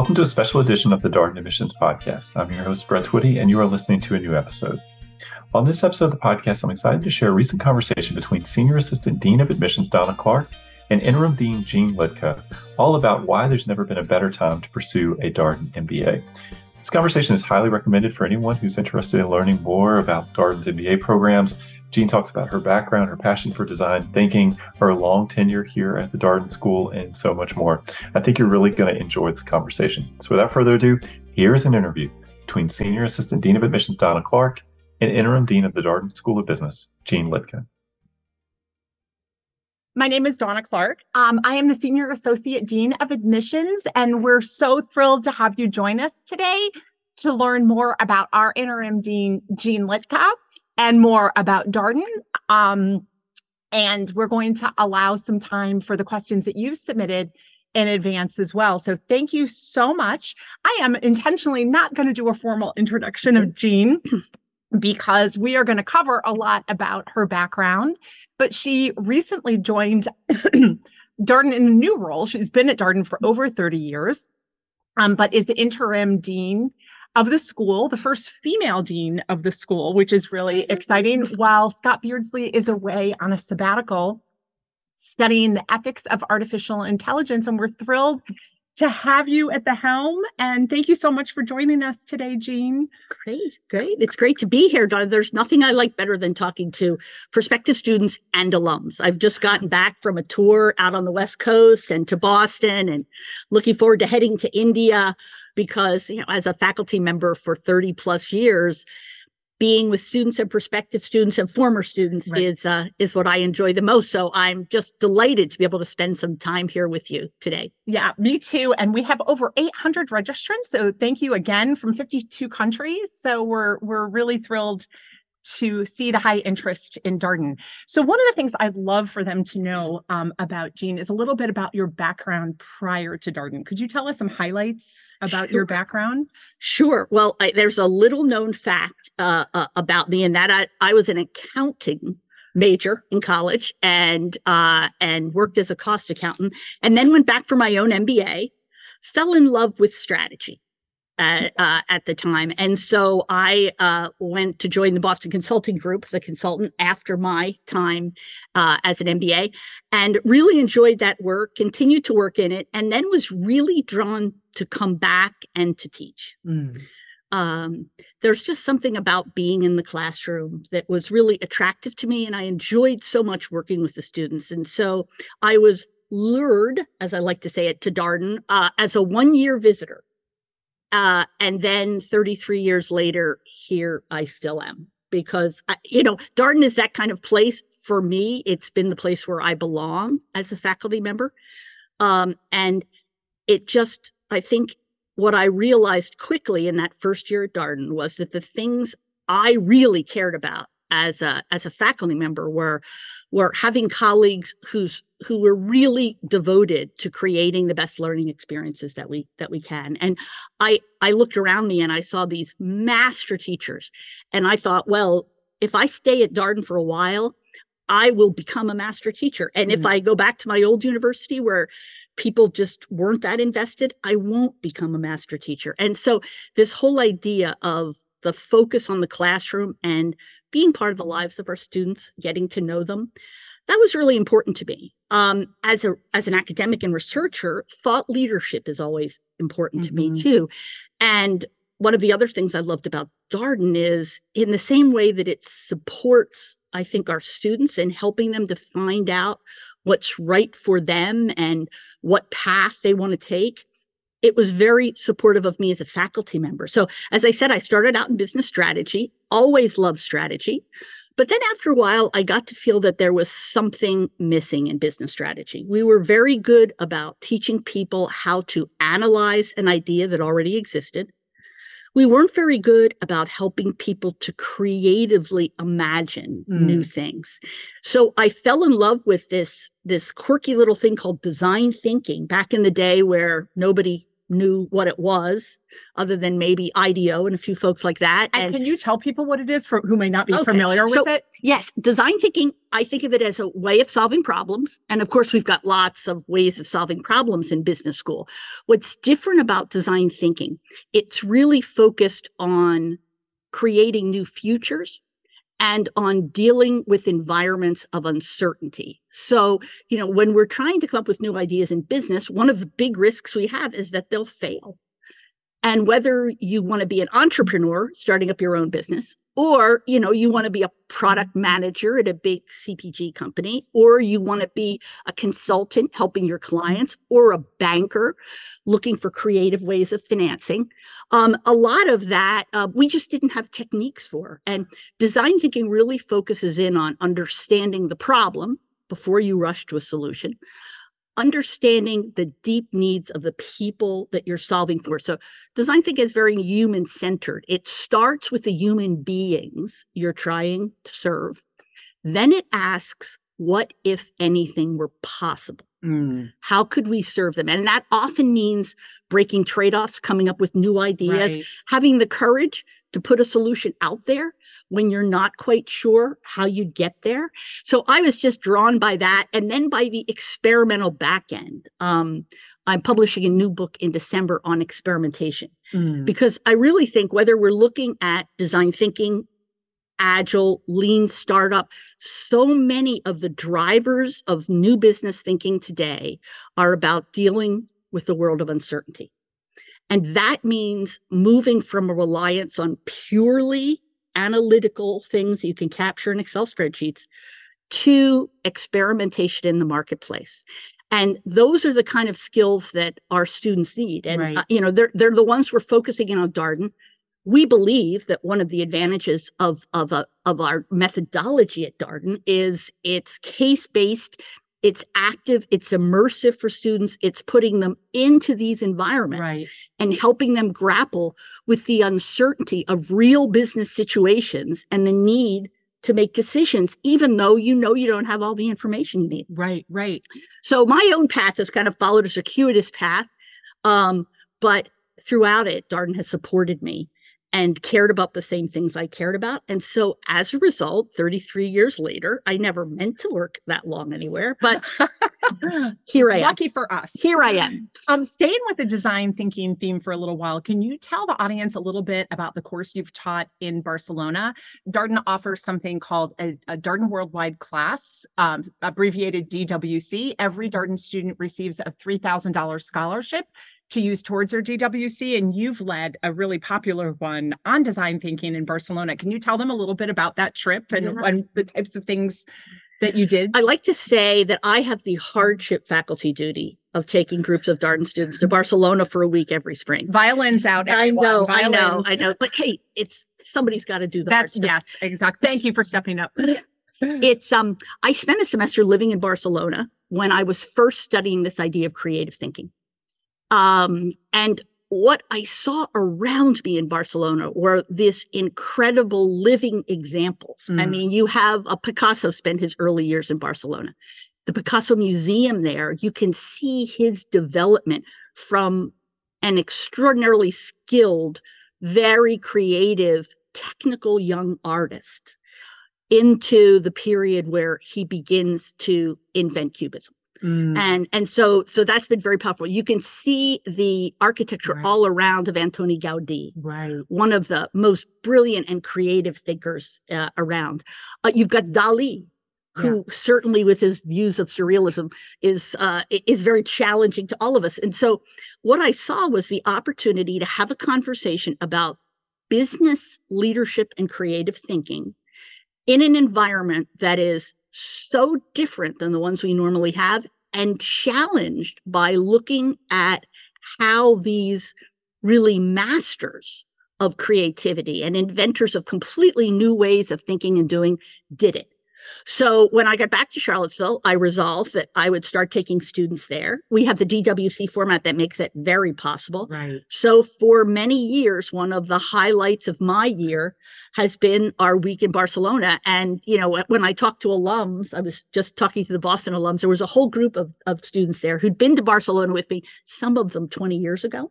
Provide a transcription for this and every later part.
Welcome to a special edition of the Darden Admissions Podcast. I'm your host, Brett Twitty, and you are listening to a new episode. On this episode of the podcast, I'm excited to share a recent conversation between Senior Assistant Dean of Admissions Dawna Clarke and Interim Dean Jeanne Liedtka, all about why there's never been a better time to pursue a Darden MBA. This conversation is highly recommended for anyone who's interested in learning more about Darden's MBA programs Jeanne talks about her background, her passion for design thinking, her long tenure here at the Darden School, and so much more. I think you're really going to enjoy this conversation. So, without further ado, here's an interview between Senior Assistant Dean of Admissions Dawna Clarke and Interim Dean of the Darden School of Business, Jeanne Liedtka. My name is Dawna Clarke. Um, I am the Senior Associate Dean of Admissions, and we're so thrilled to have you join us today to learn more about our Interim Dean, Jeanne Liedtka and more about Darden. Um, and we're going to allow some time for the questions that you've submitted in advance as well. So thank you so much. I am intentionally not going to do a formal introduction of Jeanne because we are going to cover a lot about her background, but she recently joined Darden in a new role. She's been at Darden for over 30 years, um, but is the interim dean of the school, the first female dean of the school, which is really mm-hmm. exciting, while Scott Beardsley is away on a sabbatical studying the ethics of artificial intelligence. And we're thrilled to have you at the helm. And thank you so much for joining us today, Jeanne. Great, great. It's great to be here. There's nothing I like better than talking to prospective students and alums. I've just gotten back from a tour out on the West Coast and to Boston and looking forward to heading to India because you know as a faculty member for 30 plus years being with students and prospective students and former students right. is uh, is what I enjoy the most. So I'm just delighted to be able to spend some time here with you today. Yeah, me too. And we have over 800 registrants. So thank you again from 52 countries. So we're we're really thrilled to see the high interest in Darden. So one of the things I'd love for them to know um, about Jeanne is a little bit about your background prior to Darden. Could you tell us some highlights about sure. your background? Sure. Well, I, there's a little known fact uh, uh, about me, and that I, I was an accounting major in college and uh, and worked as a cost accountant, and then went back for my own MBA. Fell in love with strategy at, uh, at the time. And so I uh, went to join the Boston Consulting Group as a consultant after my time uh, as an MBA and really enjoyed that work, continued to work in it, and then was really drawn to come back and to teach. Mm. Um, there's just something about being in the classroom that was really attractive to me, and I enjoyed so much working with the students. And so I was lured, as I like to say it, to Darden uh, as a one year visitor uh, and then 33 years later, here I still am because, I, you know, Darden is that kind of place for me. It's been the place where I belong as a faculty member. Um, and it just, I think what I realized quickly in that first year at Darden was that the things I really cared about as a as a faculty member were were having colleagues who's who were really devoted to creating the best learning experiences that we that we can. And i i looked around me and i saw these master teachers. And i thought well if i stay at darden for a while i will become a master teacher. And mm-hmm. if i go back to my old university where people just weren't that invested i won't become a master teacher. And so this whole idea of the focus on the classroom and being part of the lives of our students getting to know them that was really important to me. Um, as a as an academic and researcher, thought leadership is always important mm-hmm. to me mm-hmm. too. And one of the other things I loved about Darden is in the same way that it supports, I think, our students in helping them to find out what's right for them and what path they want to take. It was very supportive of me as a faculty member. So, as I said, I started out in business strategy, always loved strategy. But then after a while, I got to feel that there was something missing in business strategy. We were very good about teaching people how to analyze an idea that already existed. We weren't very good about helping people to creatively imagine mm. new things. So I fell in love with this, this quirky little thing called design thinking back in the day where nobody knew what it was, other than maybe IDEO and a few folks like that. And, And can you tell people what it is for who may not be Okay, familiar with so- it? yes, design thinking, I think of it as a way of solving problems. And of course, we've got lots of ways of solving problems in business school. What's different about design thinking, it's really focused on creating new futures and on dealing with environments of uncertainty. So, you know, when we're trying to come up with new ideas in business, one of the big risks we have is that they'll fail. And whether you want to be an entrepreneur starting up your own business, or you know, you want to be a product manager at a big CPG company, or you want to be a consultant helping your clients, or a banker looking for creative ways of financing. Um, a lot of that uh, we just didn't have techniques for. And design thinking really focuses in on understanding the problem before you rush to a solution, understanding the deep needs of the people that you're solving for. So design thinking is very human centered. It starts with the human beings you're trying to serve. Then it asks, what if anything were possible? Mm, How could we serve them? And that often means breaking trade offs, coming up with new ideas, right. having the courage to put a solution out there when you're not quite sure how you'd get there. So I was just drawn by that. And then by the experimental back end. Um, I'm publishing a new book in December on experimentation Mm, because I really think whether we're looking at design thinking, agile, lean startup, so many of the drivers of new business thinking today are about dealing with the world of uncertainty. And that means moving from a reliance on purely analytical things you can capture in Excel spreadsheets to experimentation in the marketplace. And those are the kind of skills that our students need. And, Right. uh, you know, they're, they're the ones we're focusing in on Darden. We believe that one of the advantages of, of, a, of our methodology at Darden is it's case based, it's active, it's immersive for students, it's putting them into these environments right. and helping them grapple with the uncertainty of real business situations and the need to make decisions, even though you know you don't have all the information you need. Right. Right. So my own path has kind of followed a circuitous path. Um, but throughout it, Darden has supported me and cared about the same things I cared about. And so as a result, 33 years later, I never meant to work that long anywhere, but here I am. Lucky for us. Here I am. Um, staying with the design thinking theme for a little while, can you tell the audience a little bit about the course you've taught in Barcelona? Darden offers something called a, a Darden Worldwide class, um, abbreviated DWC. Every Darden student receives a $3,000 scholarship to use towards their DWC, and you've led a really popular one on design thinking in Barcelona. Can you tell them a little bit about that trip and, Yeah. and the types of things that you did? I like to say that I have the hardship faculty duty of taking groups of Darden students to Barcelona for a week every spring. Violins out. I everyone. know, I know, Violins. I know. But hey, it's somebody's got to do the hard That's yes, exactly. Thank you for stepping up. It's um I spent a semester living in Barcelona when I was first studying this idea of creative thinking. Um and what I saw around me in Barcelona were this incredible living examples. I Mm. mean, you have a Picasso spent his early years in Barcelona. The Picasso Museum there, you can see his development from an extraordinarily skilled, very creative, technical young artist into the period where he begins to invent cubism Mm, and and so so that's been very powerful. You can see the architecture Right. all around of antoni gaudi right. one of the most brilliant and creative thinkers uh, around. Uh, you've got dali who certainly with his views of surrealism is uh, is very challenging to all of us. And so what i saw was the opportunity to have a conversation about business leadership and creative thinking in an environment that is so different than the ones we normally have and challenged by looking at how these really masters of creativity and inventors of completely new ways of thinking and doing did it. So when I got back to Charlottesville, I resolved that I would start taking students there. We have the DWC format that makes it very possible. Right. So for many years, one of the highlights of my year has been our week in Barcelona. And, you know, when I talk to alums, I was just talking to the Boston alums, there was a whole group of, of students there who'd been to Barcelona with me, some of them 20 years ago.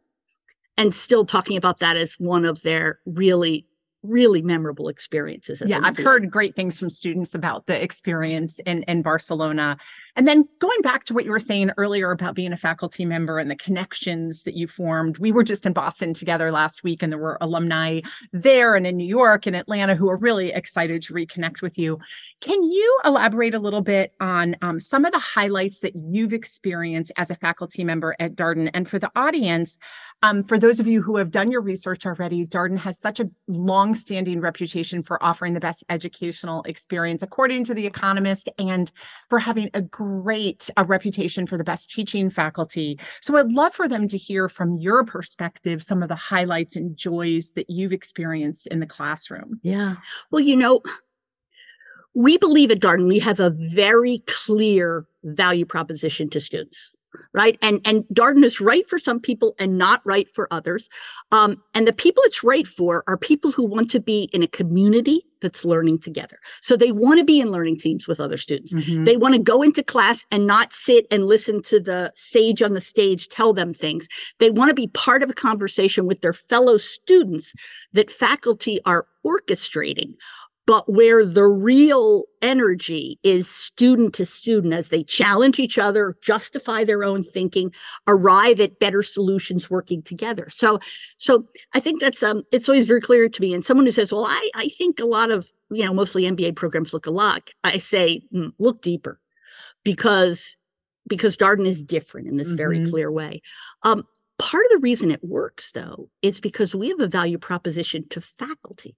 and still talking about that as one of their really really memorable experiences. Yeah, I've heard great things from students about the experience in, in Barcelona. And then going back to what you were saying earlier about being a faculty member and the connections that you formed, we were just in Boston together last week, and there were alumni there and in New York and Atlanta who are really excited to reconnect with you. Can you elaborate a little bit on um, some of the highlights that you've experienced as a faculty member at Darden? And for the audience, um, for those of you who have done your research already, Darden has such a long-standing reputation for offering the best educational experience, according to The Economist, and for having a great a reputation for the best teaching faculty. So I'd love for them to hear from your perspective some of the highlights and joys that you've experienced in the classroom. Yeah. Well, you know, we believe at Darden we have a very clear value proposition to students, right? And and Darden is right for some people and not right for others. Um, and the people it's right for are people who want to be in a community that's learning together. So they want to be in learning teams with other students. They want to go into class and not sit and listen to the sage on the stage tell them things. They want to be part of a conversation with their fellow students that faculty are orchestrating, but where the real energy is student to student as they challenge each other, justify their own thinking, arrive at better solutions working together. So, so I think that's um, it's always very clear to me. And someone who says, "Well, I I think a lot of you know mostly MBA programs look alike," I say, "Mm, look deeper, because because Darden is different in this very Mhm. clear way. Um, part of the reason it works, though, is because we have a value proposition to faculty.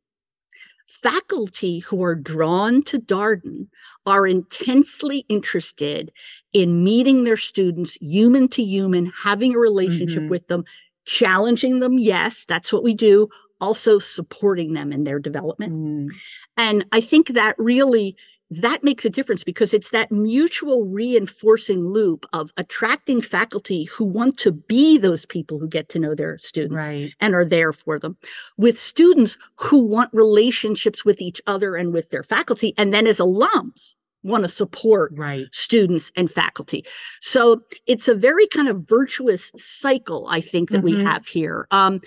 Faculty who are drawn to Darden are intensely interested in meeting their students human to human, having a relationship Mhm. with them, challenging them. Yes, that's what we do. Also supporting them in their development. Mm, And I think that really that makes a difference because it's that mutual reinforcing loop of attracting faculty who want to be those people who get to know their students right. and are there for them with students who want relationships with each other and with their faculty and then as alums want to support Right. students and faculty. So it's a very kind of virtuous cycle, I think, that we Mhm. have here. Um,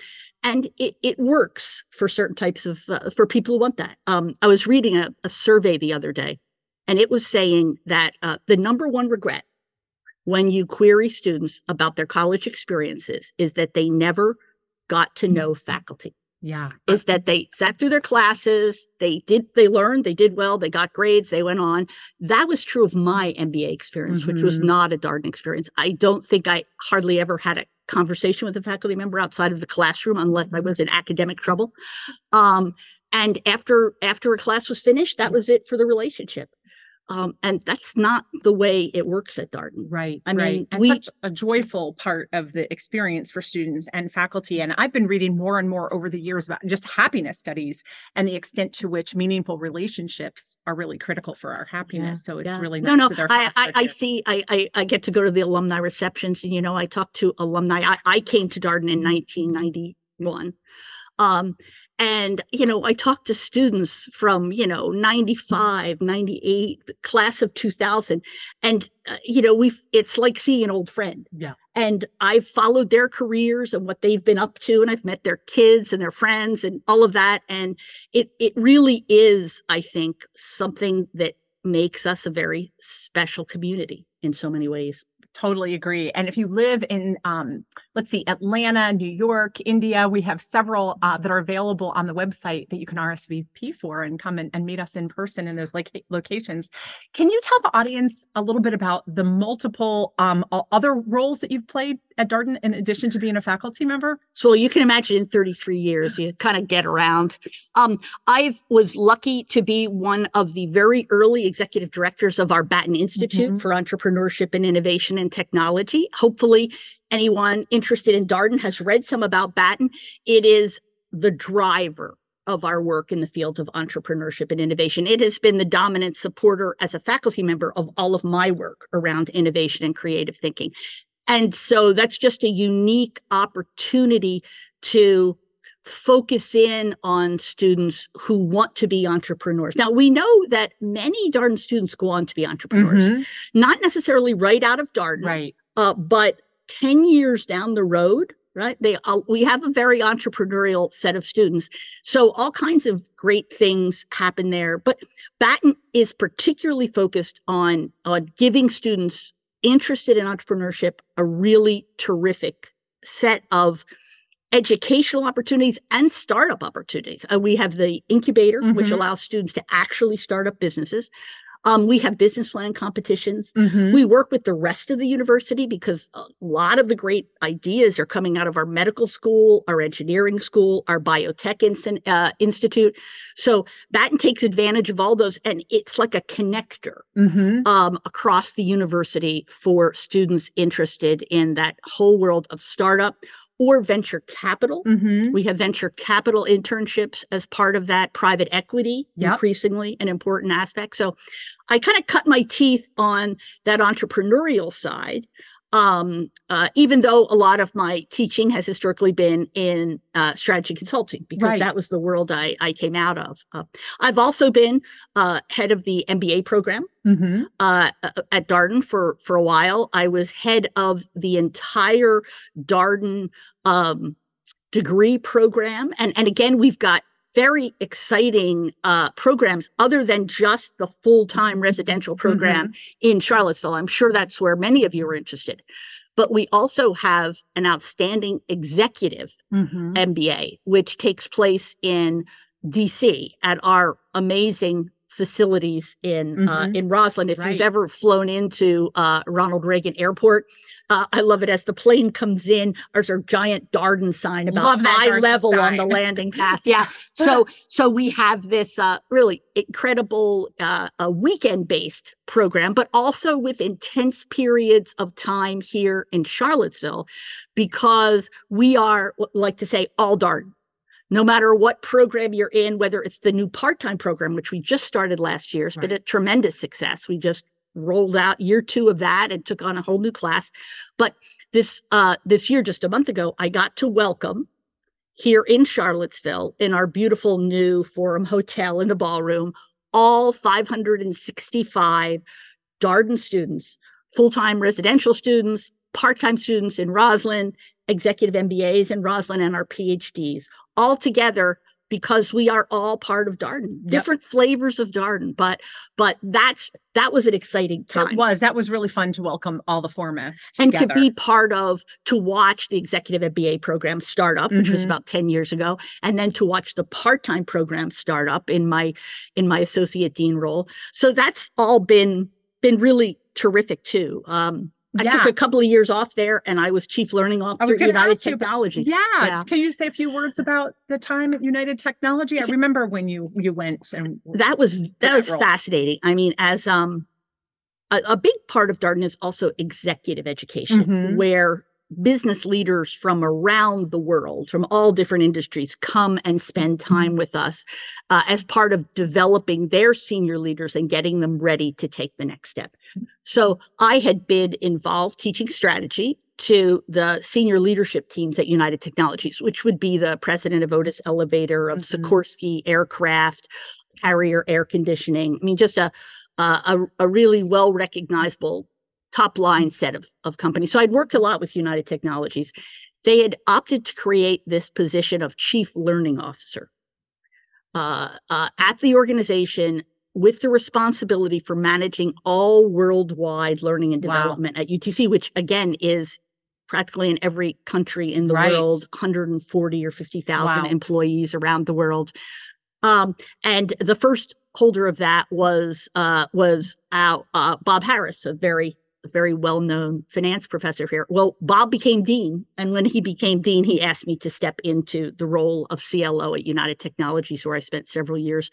and it, it works for certain types of, uh, for people who want that. Um, I was reading a, a survey the other day, and it was saying that uh, the number one regret when you query students about their college experiences is that they never got to know faculty Yeah. is that they sat through their classes, they did, they learned, they did well, they got grades, they went on. That was true of my MBA experience, which was Mhm. not a Darden experience. I don't think I hardly ever had a conversation with a faculty member outside of the classroom unless I was in academic trouble. Um, and after after a class was finished, that was it for the relationship. Um, and that's not the way it works at Darden. Right. I right. mean, and we- such a joyful part of the experience for students and faculty. And I've been reading more and more over the years about just happiness studies and the extent to which meaningful relationships are really critical for our happiness. so it's Yeah. really nice no, no. I, I, I see. I, I, I get to go to the alumni receptions, and you know, I talk to alumni. I, I came to Darden in 1991, um, and you know, I talked to students from you know 95, 98, class of 2000, and uh, you know, we. It's like seeing an old friend. Yeah. And I've followed their careers and what they've been up to, and I've met their kids and their friends and all of that. And it it really is, I think, something that makes us a very special community in so many ways. Totally agree. And if you live in, um, let's see, Atlanta, New York, India, we have several uh, that are available on the website that you can RSVP for and come and, and meet us in person in those loca- locations. Can you tell the audience a little bit about the multiple um, other roles that you've played at Darden in addition to being a faculty member? So you can imagine in 33 years, you kind of get around. Um, I was lucky to be one of the very early executive directors of our Batten Institute Mhm. for Entrepreneurship and Innovation and Technology. Hopefully, anyone interested in Darden has read some about Batten. It is the driver of our work in the field of entrepreneurship and innovation. It has been the dominant supporter as a faculty member of all of my work around innovation and creative thinking. And so that's just a unique opportunity to focus in on students who want to be entrepreneurs. Now, we know that many Darden students go on to be entrepreneurs, Mhm. not necessarily right out of Darden, Right. uh, but 10 years down the road, right? They uh, we have a very entrepreneurial set of students, so all kinds of great things happen there. But Batten is particularly focused on on giving students interested in entrepreneurship a really terrific set of educational opportunities and startup opportunities. Uh, we have the incubator, which Mhm. allows students to actually start up businesses. Um, we have business plan competitions. Mhm. We work with the rest of the university because a lot of the great ideas are coming out of our medical school, our engineering school, our biotech inst- uh, institute. So Batten takes advantage of all those, and it's like a connector Mhm. um, across the university for students interested in that whole world of startup or venture capital. Mhm. We have venture capital internships as part of that private equity, Yep. increasingly an important aspect. So I kind of cut my teeth on that entrepreneurial side. Um, uh, even though a lot of my teaching has historically been in uh, strategy consulting, because Right. that was the world I, I came out of. Uh, I've also been uh, head of the MBA program Mhm. uh, uh, at Darden for for a while. I was head of the entire Darden um, degree program, and and again, we've got very exciting uh, programs other than just the full time residential program in Charlottesville. I'm sure that's where many of you are interested. But we also have an outstanding executive Mhm. MBA, which takes place in DC at our amazing facilities in uh, Mhm. in Rosslyn. If Right. you've ever flown into uh, Ronald Reagan Airport, uh, I love it as the plane comes in. There's a giant Darden sign about Love that high Darden level on the landing path. Yeah, so so we have this uh, really incredible uh, a weekend based program, but also with intense periods of time here in Charlottesville, because we are like to say all Darden. No matter what program you're in, whether it's the new part time program, which we just started last year, it's been a tremendous success. We just rolled out year two of that and took on a whole new class. But this uh, this year, just a month ago, I got to welcome here in Charlottesville in our beautiful new Forum Hotel in the ballroom all 565 Darden students, full time residential students, part time students in Rosslyn, executive MBAs in Rosslyn, and our PhDs all together because we are all part of Darden, Yep. different flavors of Darden. But but that's that was an exciting time It was. That was really fun to welcome all the formats and together. to be part of to watch the executive MBA program start up which was Mhm. about 10 years ago and then to watch the part-time program start up in my in my associate dean role so that's all been been really terrific too um I yeah. took a couple of years off there and I was chief learning officer at United Technologies. Yeah. Yeah. Can you say a few words about the time at United Technology? I remember when you you went and that was that that was role. fascinating. I mean, as um a, a big part of Darden is also executive education, Mhm. where business leaders from around the world, from all different industries, come and spend Mm-hmm. time with us uh, as part of developing their senior leaders and getting them ready to take the next step. So I had been involved teaching strategy to the senior leadership teams at United Technologies, which would be the president of Otis Elevator, of Mhm. Sikorsky Aircraft, Carrier Air Conditioning. I mean, just a a, a, a really well recognizable top line set of, of companies. So I'd worked a lot with United Technologies. They had opted to create this position of chief learning officer uh, uh, at the organization with the responsibility for managing all worldwide learning and Wow. development at UTC, which again is practically in every country in the Right. world, 140 or 50,000 Wow. employees around the world. Um, and the first holder of that was uh, was uh, uh, Bob Harris, a very very well known finance professor here. Well, Bob became dean, and when he became dean, he asked me to step into the role of CLO at United Technologies, where I spent several years,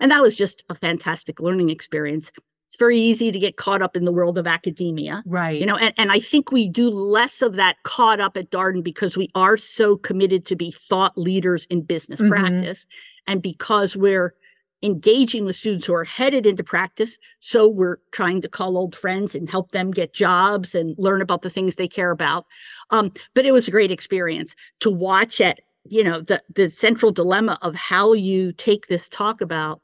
and that was just a fantastic learning experience. It's very easy to get caught up in the world of academia right. you know and, and i think we do less of that caught up at darden because we are so committed to be thought leaders in business Mhm. practice and because we're engaging with students who are headed into practice so we're trying to call old friends and help them get jobs and learn about the things they care about um, but it was a great experience to watch at, you know the the central dilemma of how you take this talk about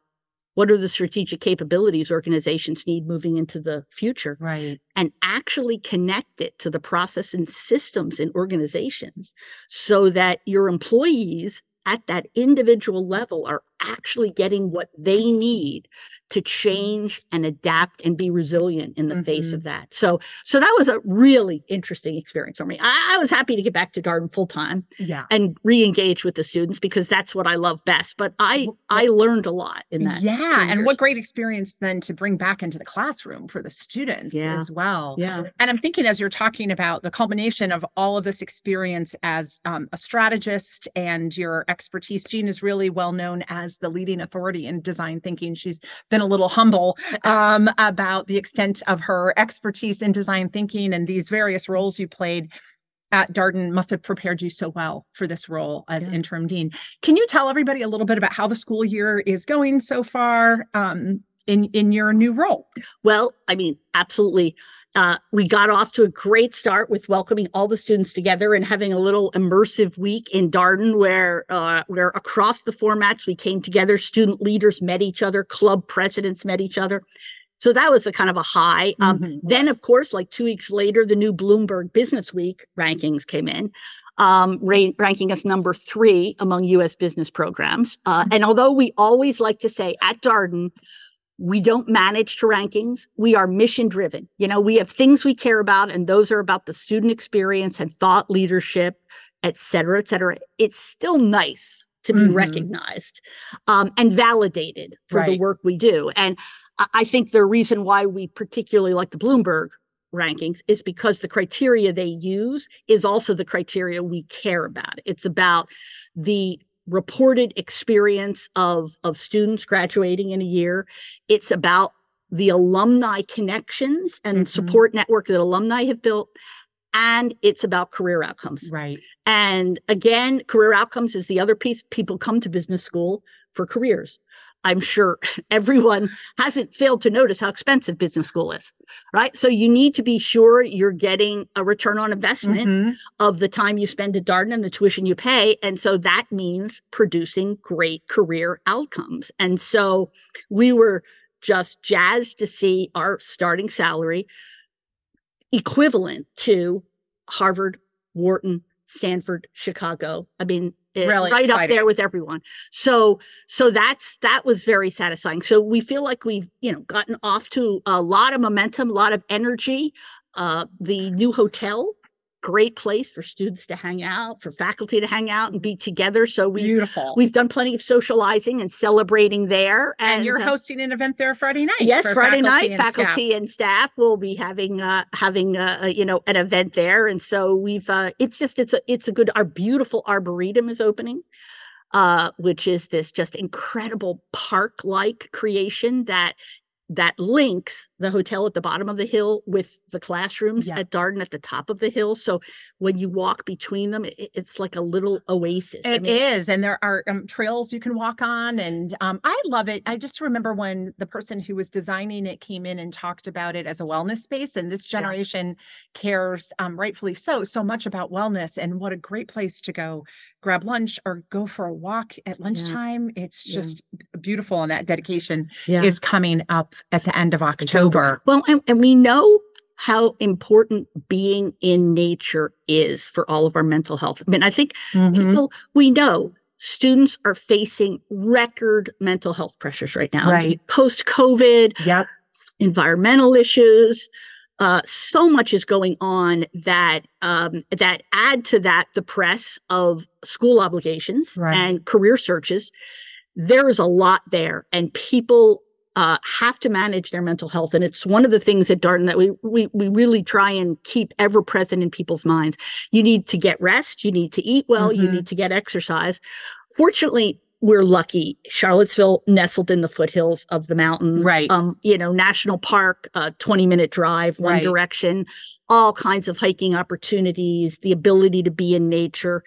what are the strategic capabilities organizations need moving into the future Right. and actually connect it to the process and systems in organizations so that your employees at that individual level are actually getting what they need to change and adapt and be resilient in the face Mhm. of that. So so that was a really interesting experience for me. I, I was happy to get back to Darden full time Yeah. and re-engage with the students because that's what I love best. But I Wh- I learned a lot in that. Yeah. And what great experience then to bring back into the classroom for the students Yeah. as well. yeah. And I'm thinking as you're talking about the culmination of all of this experience as um, a strategist and your expertise, Jeanne is really well known as the leading authority in design thinking. She's been a little humble um, about the extent of her expertise in design thinking and these various roles you played at Darden must have prepared you so well for this role as Yeah. interim dean. Can you tell everybody a little bit about how the school year is going so far um, in in your new role? Well, I mean, absolutely. Uh, we got off to a great start with welcoming all the students together and having a little immersive week in Darden, where uh, where across the formats we came together. Student leaders met each other, club presidents met each other. So that was a kind of a high. Um, Mhm. Then, of course, like two weeks later, the new Bloomberg Business Week rankings came in, um, ra- ranking us number three among U.S. business programs. Uh, and although we always like to say at Darden, we don't manage to rankings. We are mission driven. You know, we have things we care about, and those are about the student experience and thought leadership, et cetera, et cetera. It's still nice to be Mhm. recognized um, and validated for the work we do. And I think the reason why we particularly like the Bloomberg rankings is because the criteria they use is also the criteria we care about. It's about the reported experience of of students graduating in a year. It's about the alumni connections and Mhm. support network that alumni have built. And it's about career outcomes. Right. And again, career outcomes is the other piece. People come to business school for careers. I'm sure everyone hasn't failed to notice how expensive business school is, right? So you need to be sure you're getting a return on investment Mhm. of the time you spend at Darden and the tuition you pay. And so that means producing great career outcomes. And so we were just jazzed to see our starting salary equivalent to Harvard, Wharton, Stanford, Chicago. I mean, Really right up there with everyone. So, so that's that was very satisfying. So we feel like we've you know gotten off to a lot of momentum, a lot of energy. Uh, the new hotel, great place for students to hang out, for faculty to hang out and be together. So we Beautiful. we've done plenty of socializing and celebrating there. and you're uh, hosting an event there Friday night. Yes, Friday night, and staff. faculty and staff will be having uh having uh, uh, you know an event there, and so we've uh it's just it's a it's a good our beautiful arboretum is opening, uh, which is this just incredible park like creation that that links the hotel at the bottom of the hill with the classrooms Yeah. at Darden at the top of the hill. So when you walk between them, it, it's like a little oasis. I mean, is, and there are um, trails you can walk on, and um, I love it. I just remember when the person who was designing it came in and talked about it as a wellness space, and this generation cares, um, rightfully so, so much about wellness, and what a great place to go grab lunch or go for a walk at lunchtime. It's just beautiful, and that dedication yeah. is coming up at the end of October. Well, and, and we know how important being in nature is for all of our mental health. I mean, I think Mhm. people, we know students are facing record mental health pressures right now. Right. Post COVID, Yep. environmental issues. Uh, so much is going on that um, that add to that the press of school obligations Right. and career searches. There is a lot there, and people uh, have to manage their mental health, and it's one of the things at Darden that we we we really try and keep ever present in people's minds. You need to get rest. You need to eat well. You Mhm. need to get exercise. Fortunately, we're lucky. Charlottesville nestled in the foothills of the mountains. Right. Um, you know, national park, uh, 20 minute drive, one Right. direction, all kinds of hiking opportunities, the ability to be in nature.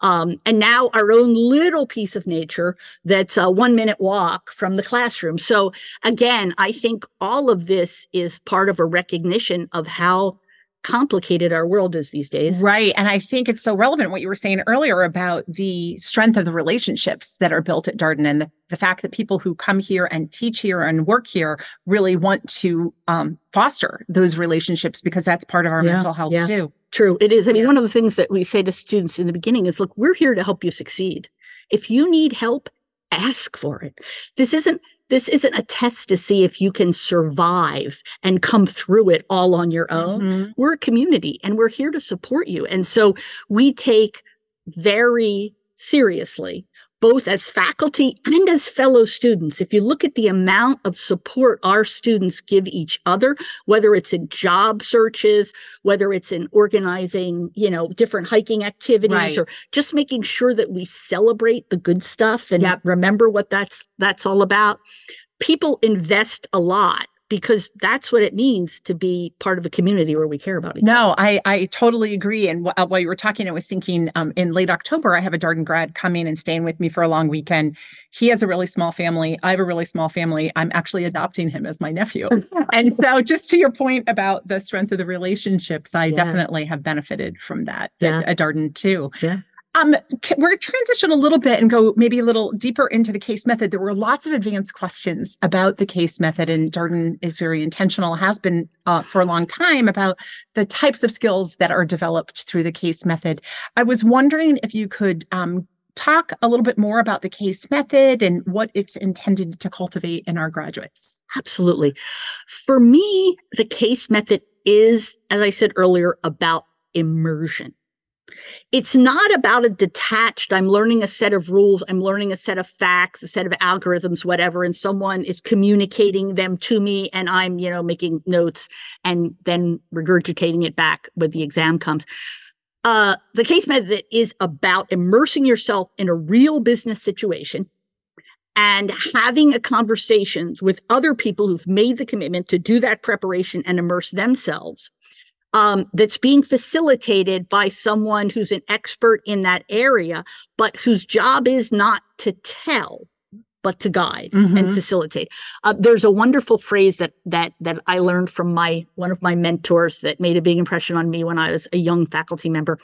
Um, and now our own little piece of nature that's a one minute walk from the classroom. So again, I think all of this is part of a recognition of how complicated our world is these days. Right. And I think it's so relevant what you were saying earlier about the strength of the relationships that are built at Darden and the, the fact that people who come here and teach here and work here really want to um, foster those relationships because that's part of our Yeah, mental health yeah. too. True. It is. I mean, Yeah. one of the things that we say to students in the beginning is look, we're here to help you succeed. If you need help, ask for it. This isn't this isn't a test to see if you can survive and come through it all on your own. Mhm. We're a community and we're here to support you. And so we take very seriously both as faculty and as fellow students. If you look at the amount of support our students give each other, whether it's in job searches, whether it's in organizing, you know, different hiking activities Right. or just making sure that we celebrate the good stuff and Yep. remember what that's that's all about. People invest a lot because that's what it means to be part of a community where we care about each other. No, I I totally agree. And wh- uh, while you were talking, I was thinking um, in late October, I have a Darden grad coming and staying with me for a long weekend. He has a really small family. I have a really small family. I'm actually adopting him as my nephew. and so, just to your point about the strength of the relationships, I Yeah. definitely have benefited from that Yeah. at, at Darden too. Yeah. Um, we're transition a little bit and go maybe a little deeper into the case method. There were lots of advanced questions about the case method, and Darden is very intentional, has been uh, for a long time about the types of skills that are developed through the case method. I was wondering if you could um, talk a little bit more about the case method and what it's intended to cultivate in our graduates. Absolutely. For me, the case method is, as I said earlier, about immersion. It's not about a detached, I'm learning a set of rules, I'm learning a set of facts, a set of algorithms, whatever, and someone is communicating them to me and I'm, you know, making notes and then regurgitating it back when the exam comes. Uh, the case method is about immersing yourself in a real business situation and having a conversations with other people who've made the commitment to do that preparation and immerse themselves um, that's being facilitated by someone who's an expert in that area but whose job is not to tell but to guide and Mhm. facilitate uh, there's a wonderful phrase that that that i learned from my one of my mentors that made a big impression on me when i was a young faculty member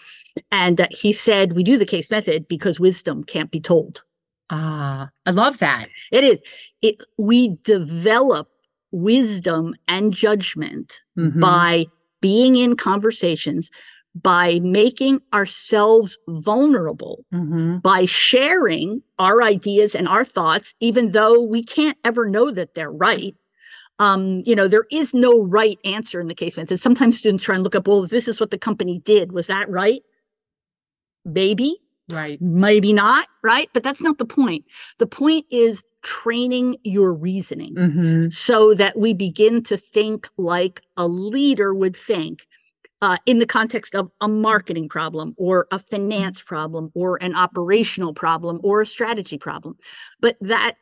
and uh, he said we do the case method because wisdom can't be told Ah, I love that. it is. It we develop wisdom and judgment Mhm. by being in conversations, by making ourselves vulnerable, Mhm. by sharing our ideas and our thoughts, even though we can't ever know that they're right. Um, you know, there is no right answer in the case method. Sometimes students try and look up, well, this is what the company did. Was that right? Maybe Right. maybe not, right? But that's not the point. The point is training your reasoning hmm so that we begin to think like a leader would think uh, in the context of a marketing problem or a finance problem or an operational problem or a strategy problem. But that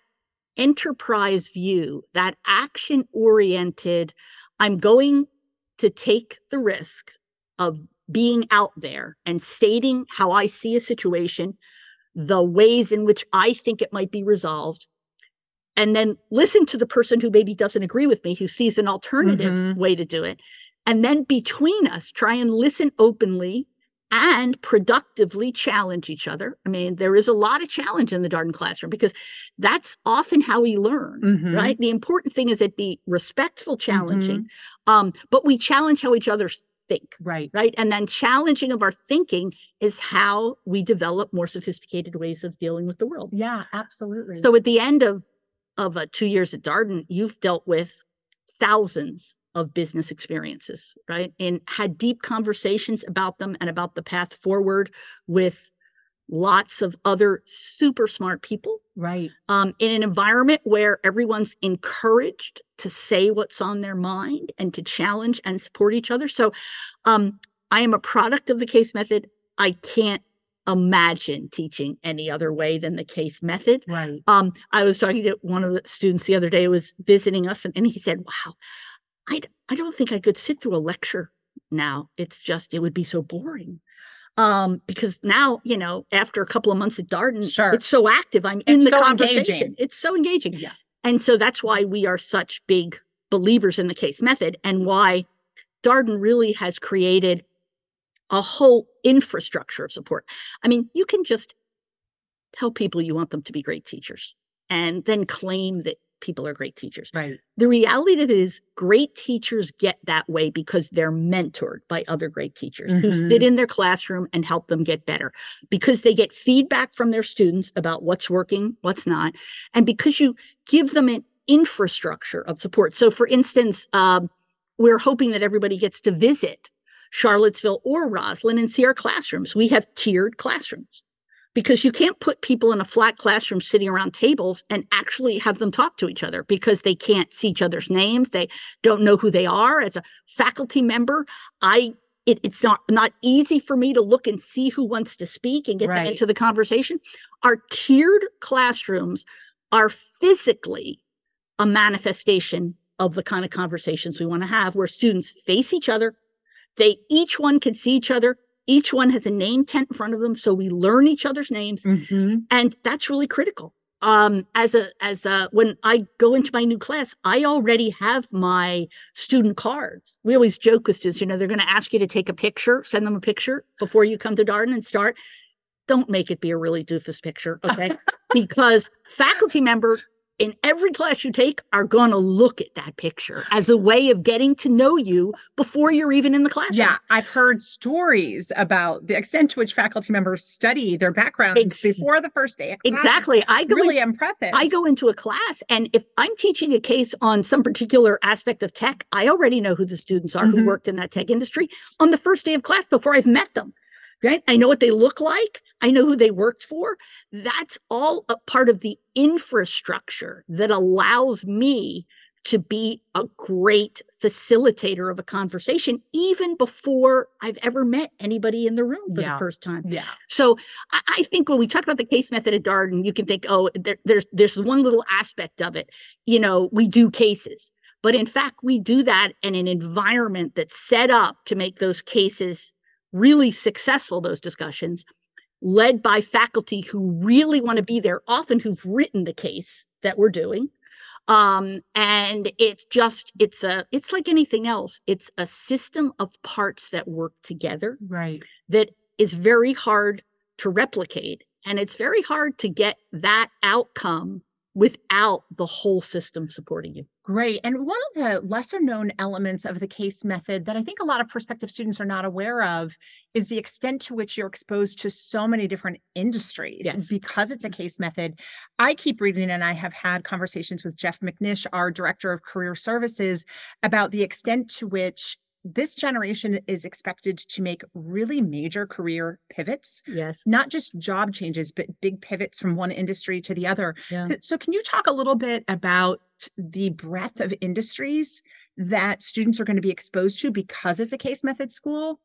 enterprise view, that action oriented, I'm going to take the risk of being out there and stating how I see a situation, the ways in which I think it might be resolved, and then listen to the person who maybe doesn't agree with me, who sees an alternative Mhm. way to do it. And then between us, try and listen openly and productively challenge each other. I mean, there is a lot of challenge in the Darden classroom because that's often how we learn, Mhm. right? The important thing is it be respectful, Mm-hmm. challenging, um, but we challenge how each other think Right. right? And then challenging of our thinking is how we develop more sophisticated ways of dealing with the world. Yeah, absolutely. So at the end of of uh, two years at Darden, you've dealt with thousands of business experiences, right? And had deep conversations about them and about the path forward with lots of other super smart people right. um, in an environment where everyone's encouraged to say what's on their mind and to challenge and support each other. So um, I am a product of the case method. I can't imagine teaching any other way than the case method. Right. Um, I was talking to one of the students the other day who was visiting us, and, and he said, Wow, I, I don't think I could sit through a lecture now. It's just, it would be so boring. Um, because now, you know, after a couple of months at Darden, Sure. it's so active. I'm in the so conversation. engaging. It's so engaging. Yeah. And so that's why we are such big believers in the case method and why Darden really has created a whole infrastructure of support. I mean, you can just tell people you want them to be great teachers and then claim that people are great teachers. Right. The reality of it is great teachers get that way because they're mentored by other great teachers who Mhm. sit in their classroom and help them get better because they get feedback from their students about what's working, what's not, and because you give them an infrastructure of support. So for instance, um, we're hoping that everybody gets to visit Charlottesville or Rosslyn and see our classrooms. We have tiered classrooms because you can't put people in a flat classroom sitting around tables and actually have them talk to each other because they can't see each other's names. They don't know who they are. As a faculty member, I it, it's not not easy for me to look and see who wants to speak and get them into the conversation. Our tiered classrooms are physically a manifestation of the kind of conversations we want to have where students face each other. They each one can see each other. Each one has a name tent in front of them. So we learn each other's names Mhm. and that's really critical um as a as a when i go into my new class i already have my student cards we always joke with students you know they're going to ask you to take a picture send them a picture before you come to darden and start don't make it be a really doofus picture okay because faculty members in every class you take are going to look at that picture as a way of getting to know you before you're even in the class. Yeah, I've heard stories about the extent to which faculty members study their backgrounds Ex- before the first day. of class. exactly i go Really impressive. I go into a class and if I'm teaching a case on some particular aspect of tech, I already know who the students are Mhm. who worked in that tech industry on the first day of class before I've met them. Right? I know what they look like. I know who they worked for. That's all a part of the infrastructure that allows me to be a great facilitator of a conversation, even before I've ever met anybody in the room for Yeah. the first time. yeah. So I, I think when we talk about the case method at Darden, you can think, oh, there, there's there's one little aspect of it. You know, we do cases, but in fact, we do that in an environment that's set up to make those cases really successful. Those discussions, led by faculty who really want to be there, often who've written the case that we're doing. Um, and it's just it's a it's like anything else. It's a system of parts that work together Right. that is very hard to replicate. And it's very hard to get that outcome without the whole system supporting you. Great. And one of the lesser known elements of the case method that I think a lot of prospective students are not aware of is the extent to which you're exposed to so many different industries Yes. because it's a mm-hmm. case method. I keep reading and I have had conversations with Jeff McNish, our director of career services, about the extent to which this generation is expected to make really major career pivots, Yes. not just job changes, but big pivots from one industry to the other. Yeah. So, can you talk a little bit about the breadth of industries that students are going to be exposed to because it's a case method school?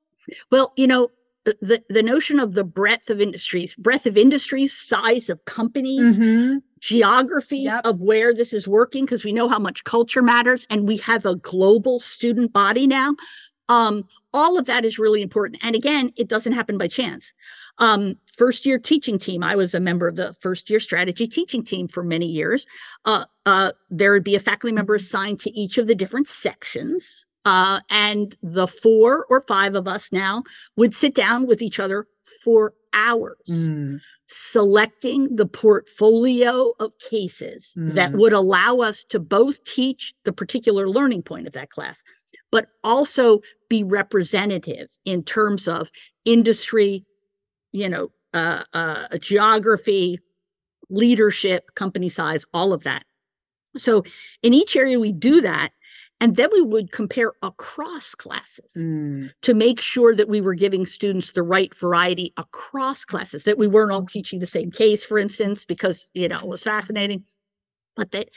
Well, you know, the, the, notion of the breadth of industries, breadth of industries, size of companies, Mhm. geography Yep. of where this is working, because we know how much culture matters and we have a global student body now. Um, all of that is really important. And again, it doesn't happen by chance. Um, first year teaching team, I was a member of the first year strategy teaching team for many years. Uh, uh, there would be a faculty member assigned to each of the different sections. Uh, and the four or five of us now would sit down with each other for hours Mm. selecting the portfolio of cases that Mm. would allow us to both teach the particular learning point of that class, but also be representative in terms of industry, you know, uh, uh, geography, leadership, company size, all of that. So in each area, we do that. And then we would compare across classes Mm. to make sure that we were giving students the right variety across classes, that we weren't all teaching the same case, for instance, because, you know, it was fascinating, but that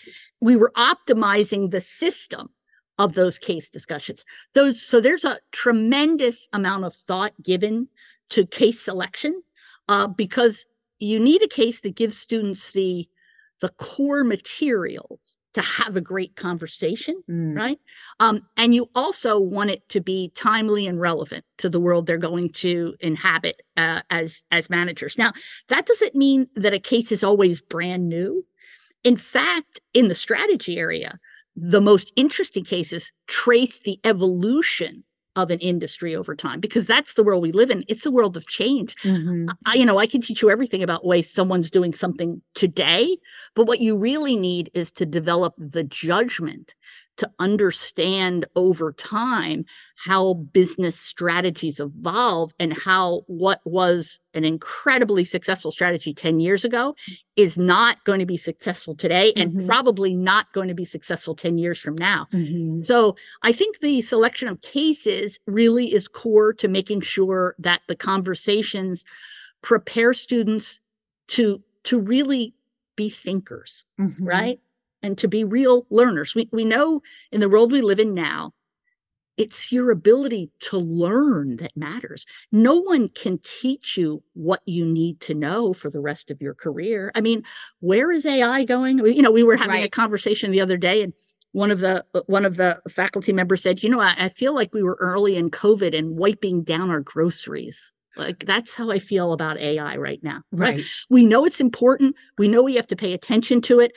we were optimizing the system of those case discussions. Those, so there's a tremendous amount of thought given to case selection uh, because you need a case that gives students the the core materials to have a great conversation Mm. right? Um, and you also want it to be timely and relevant to the world they're going to inhabit uh, as as managers. Now, that doesn't mean that a case is always brand new. In fact, in the strategy area, the most interesting cases trace the evolution of an industry over time because that's the world we live in. It's a world of change. Mhm. I, you know, I can teach you everything about way someone's doing something today, but what you really need is to develop the judgment to understand over time how business strategies evolve and how what was an incredibly successful strategy 10 years ago is not going to be successful today and Mhm. probably not going to be successful 10 years from now. Mhm. So I think the selection of cases really is core to making sure that the conversations prepare students to to really be thinkers, Mhm. right? And to be real learners. We we know in the world we live in now, it's your ability to learn that matters. No one can teach you what you need to know for the rest of your career. I mean, where is AI going? We- You know, we were having a conversation the other day and one of the one of the faculty members said, "You know, I, I feel like we were early in COVID and wiping down our groceries. Like that's how I feel about AI right now. Right. We know it's important. We know we have to pay attention to it.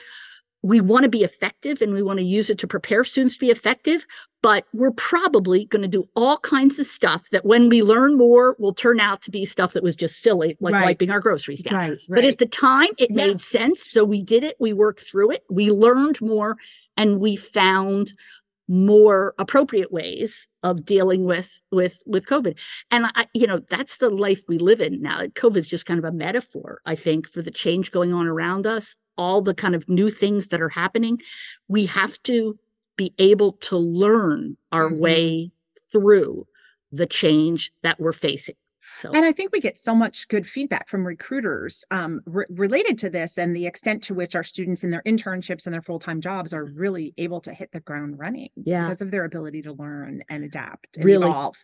We want to be effective and we want to use it to prepare students to be effective, but we're probably going to do all kinds of stuff that when we learn more will turn out to be stuff that was just silly, like Right. wiping our groceries down. Right. But at the time, it Yeah. made sense. So we did it. We worked through it. We learned more and we found more appropriate ways of dealing with with with covid and i you know that's the life we live in now covid is just kind of a metaphor i think for the change going on around us all the kind of new things that are happening we have to be able to learn our Mhm. way through the change that we're facing so And I think we get so much good feedback from recruiters um, re- related to this and the extent to which our students in their internships and their full time jobs are really able to hit the ground running Yeah. because of their ability to learn and adapt and Really. evolve.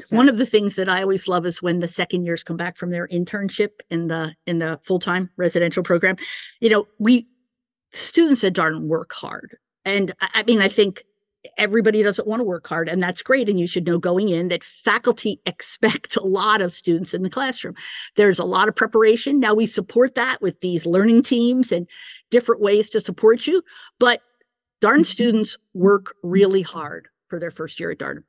So- One of the things that I always love is when the second years come back from their internship in the in the full-time residential program. You know, we students at Darden work hard. And I, I mean, I think everybody doesn't want to work hard, and that's great. And you should know going in that faculty expect a lot of students in the classroom. There's a lot of preparation. Now we support that with these learning teams and different ways to support you. But Darden Mhm. students work really hard for their first year at Darden.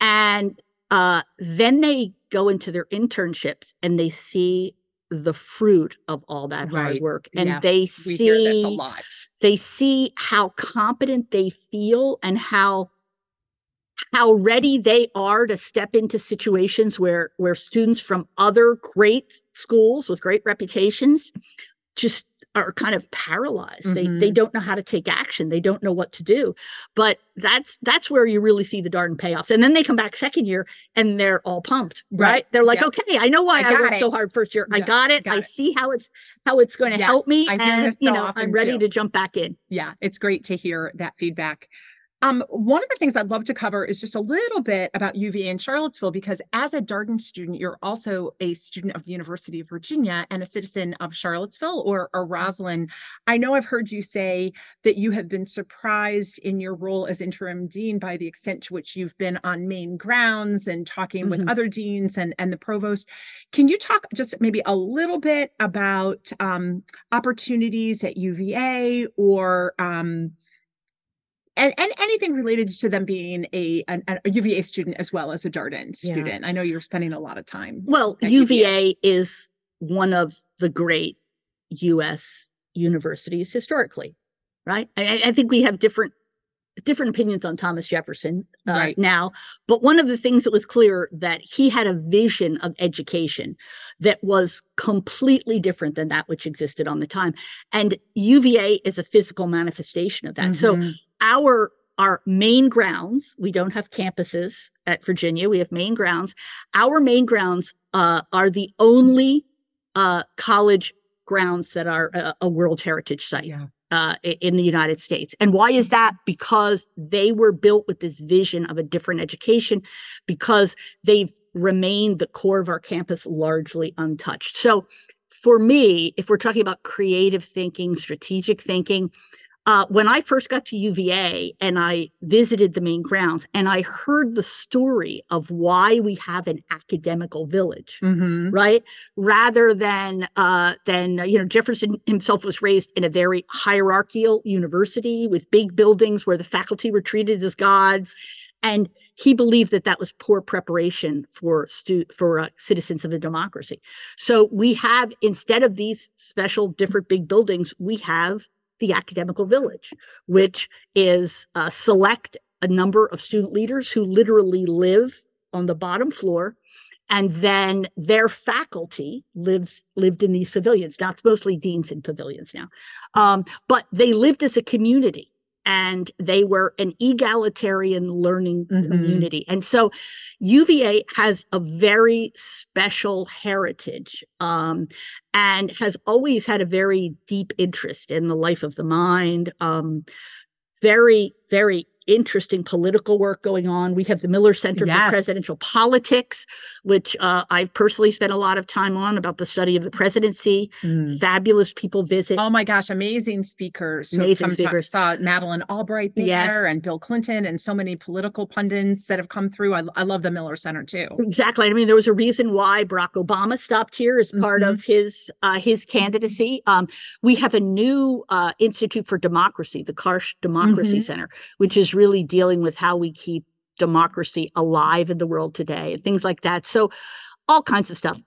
And uh, then they go into their internships and they see the fruit of all that hard work and Yeah. they see a lot. they see how competent they feel and how how ready they are to step into situations where where students from other great schools with great reputations just are kind of paralyzed they they Mhm. don't know how to take action they don't know what to do but that's that's where you really see the darden payoffs and then they come back second year and they're all pumped right, Right. they're like Yeah. okay i know why I i, worked it. so hard first year i got it got i it. see how it's how it's going to help me and this you so know i'm ready too. to jump back in Yeah, it's great to hear that feedback. Um, one of the things I'd love to cover is just a little bit about UVA in Charlottesville, because as a Darden student, you're also a student of the University of Virginia and a citizen of Charlottesville or, or Rosslyn. I know I've heard you say that you have been surprised in your role as interim dean by the extent to which you've been on main grounds and talking with Mhm. other deans and, and the provost. Can you talk just maybe a little bit about um, opportunities at UVA or um, and, and anything related to them being a, an, a UVA student as well as a Darden Yeah. student. I know you're spending a lot of time. Well, at UVA is one of the great U.S. universities historically, right? I- I think we have different different opinions on Thomas Jefferson uh, Right. now, but one of the things that was clear that he had a vision of education that was completely different than that which existed on the time, and UVA is a physical manifestation of that. So Mhm. our our main grounds we don't have campuses at virginia we have main grounds our main grounds uh, are the only uh, college grounds that are a, a world heritage site yeah. Uh, in the united states. And why is that? Because they were built with this vision of a different education because they've remained the core of our campus largely untouched. So for me if we're talking about creative thinking strategic thinking uh, when I first got to UVA and I visited the main grounds and I heard the story of why we have an academical village, Mhm. right? Rather than uh, than you know Jefferson himself was raised in a very hierarchical university with big buildings where the faculty were treated as gods, and he believed that that was poor preparation for stu- for uh, citizens of a democracy. So we have instead of these special different big buildings, we have the academical village, which is uh, select a number of student leaders who literally live on the bottom floor and then their faculty lives lived in these pavilions. Now it's mostly deans in pavilions now. Um, but they lived as a community and they were an egalitarian learning Mhm. community and so uva has a very special heritage um, and has always had a very deep interest in the life of the mind um, very very interesting political work going on. We have the Miller Center Yes. for Presidential Politics, which uh, I've personally spent a lot of time on about the study of the presidency. Mm. Fabulous people visit. Oh my gosh, amazing speakers. Amazing speakers. Saw Madeleine Albright there Yes. and Bill Clinton and so many political pundits that have come through. I, I love the Miller Center too. Exactly. I mean, there was a reason why Barack Obama stopped here as part Mhm. of his uh, his candidacy. Um, we have a new uh, Institute for Democracy, the Karsh Democracy Mhm. Center, which is really dealing with how we keep democracy alive in the world today and things like that. So, all kinds of stuff.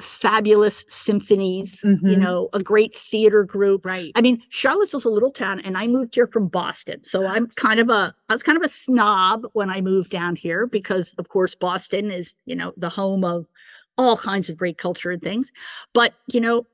Fabulous symphonies, you Mhm. know, a great theater group. Right. I mean, Charlottesville's a little town, and I moved here from Boston. So I'm kind of a I was kind of a snob when I moved down here because, of course, Boston is you know the home of all kinds of great culture and things. But you know,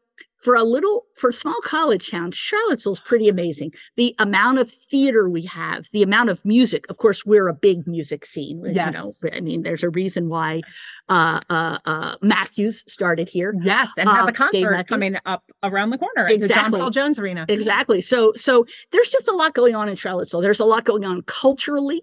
for a little for a small college town, Charlottesville's pretty amazing. The amount of theater we have, the amount of music. Of course, we're a big music scene. You know, Yes. I mean, there's a reason why uh, uh, uh, Matthews started here. Yes, and has Uh, a concert coming up around the corner at the John Exactly. Paul Jones Arena. Exactly. So so there's just a lot going on in Charlottesville. There's a lot going on culturally.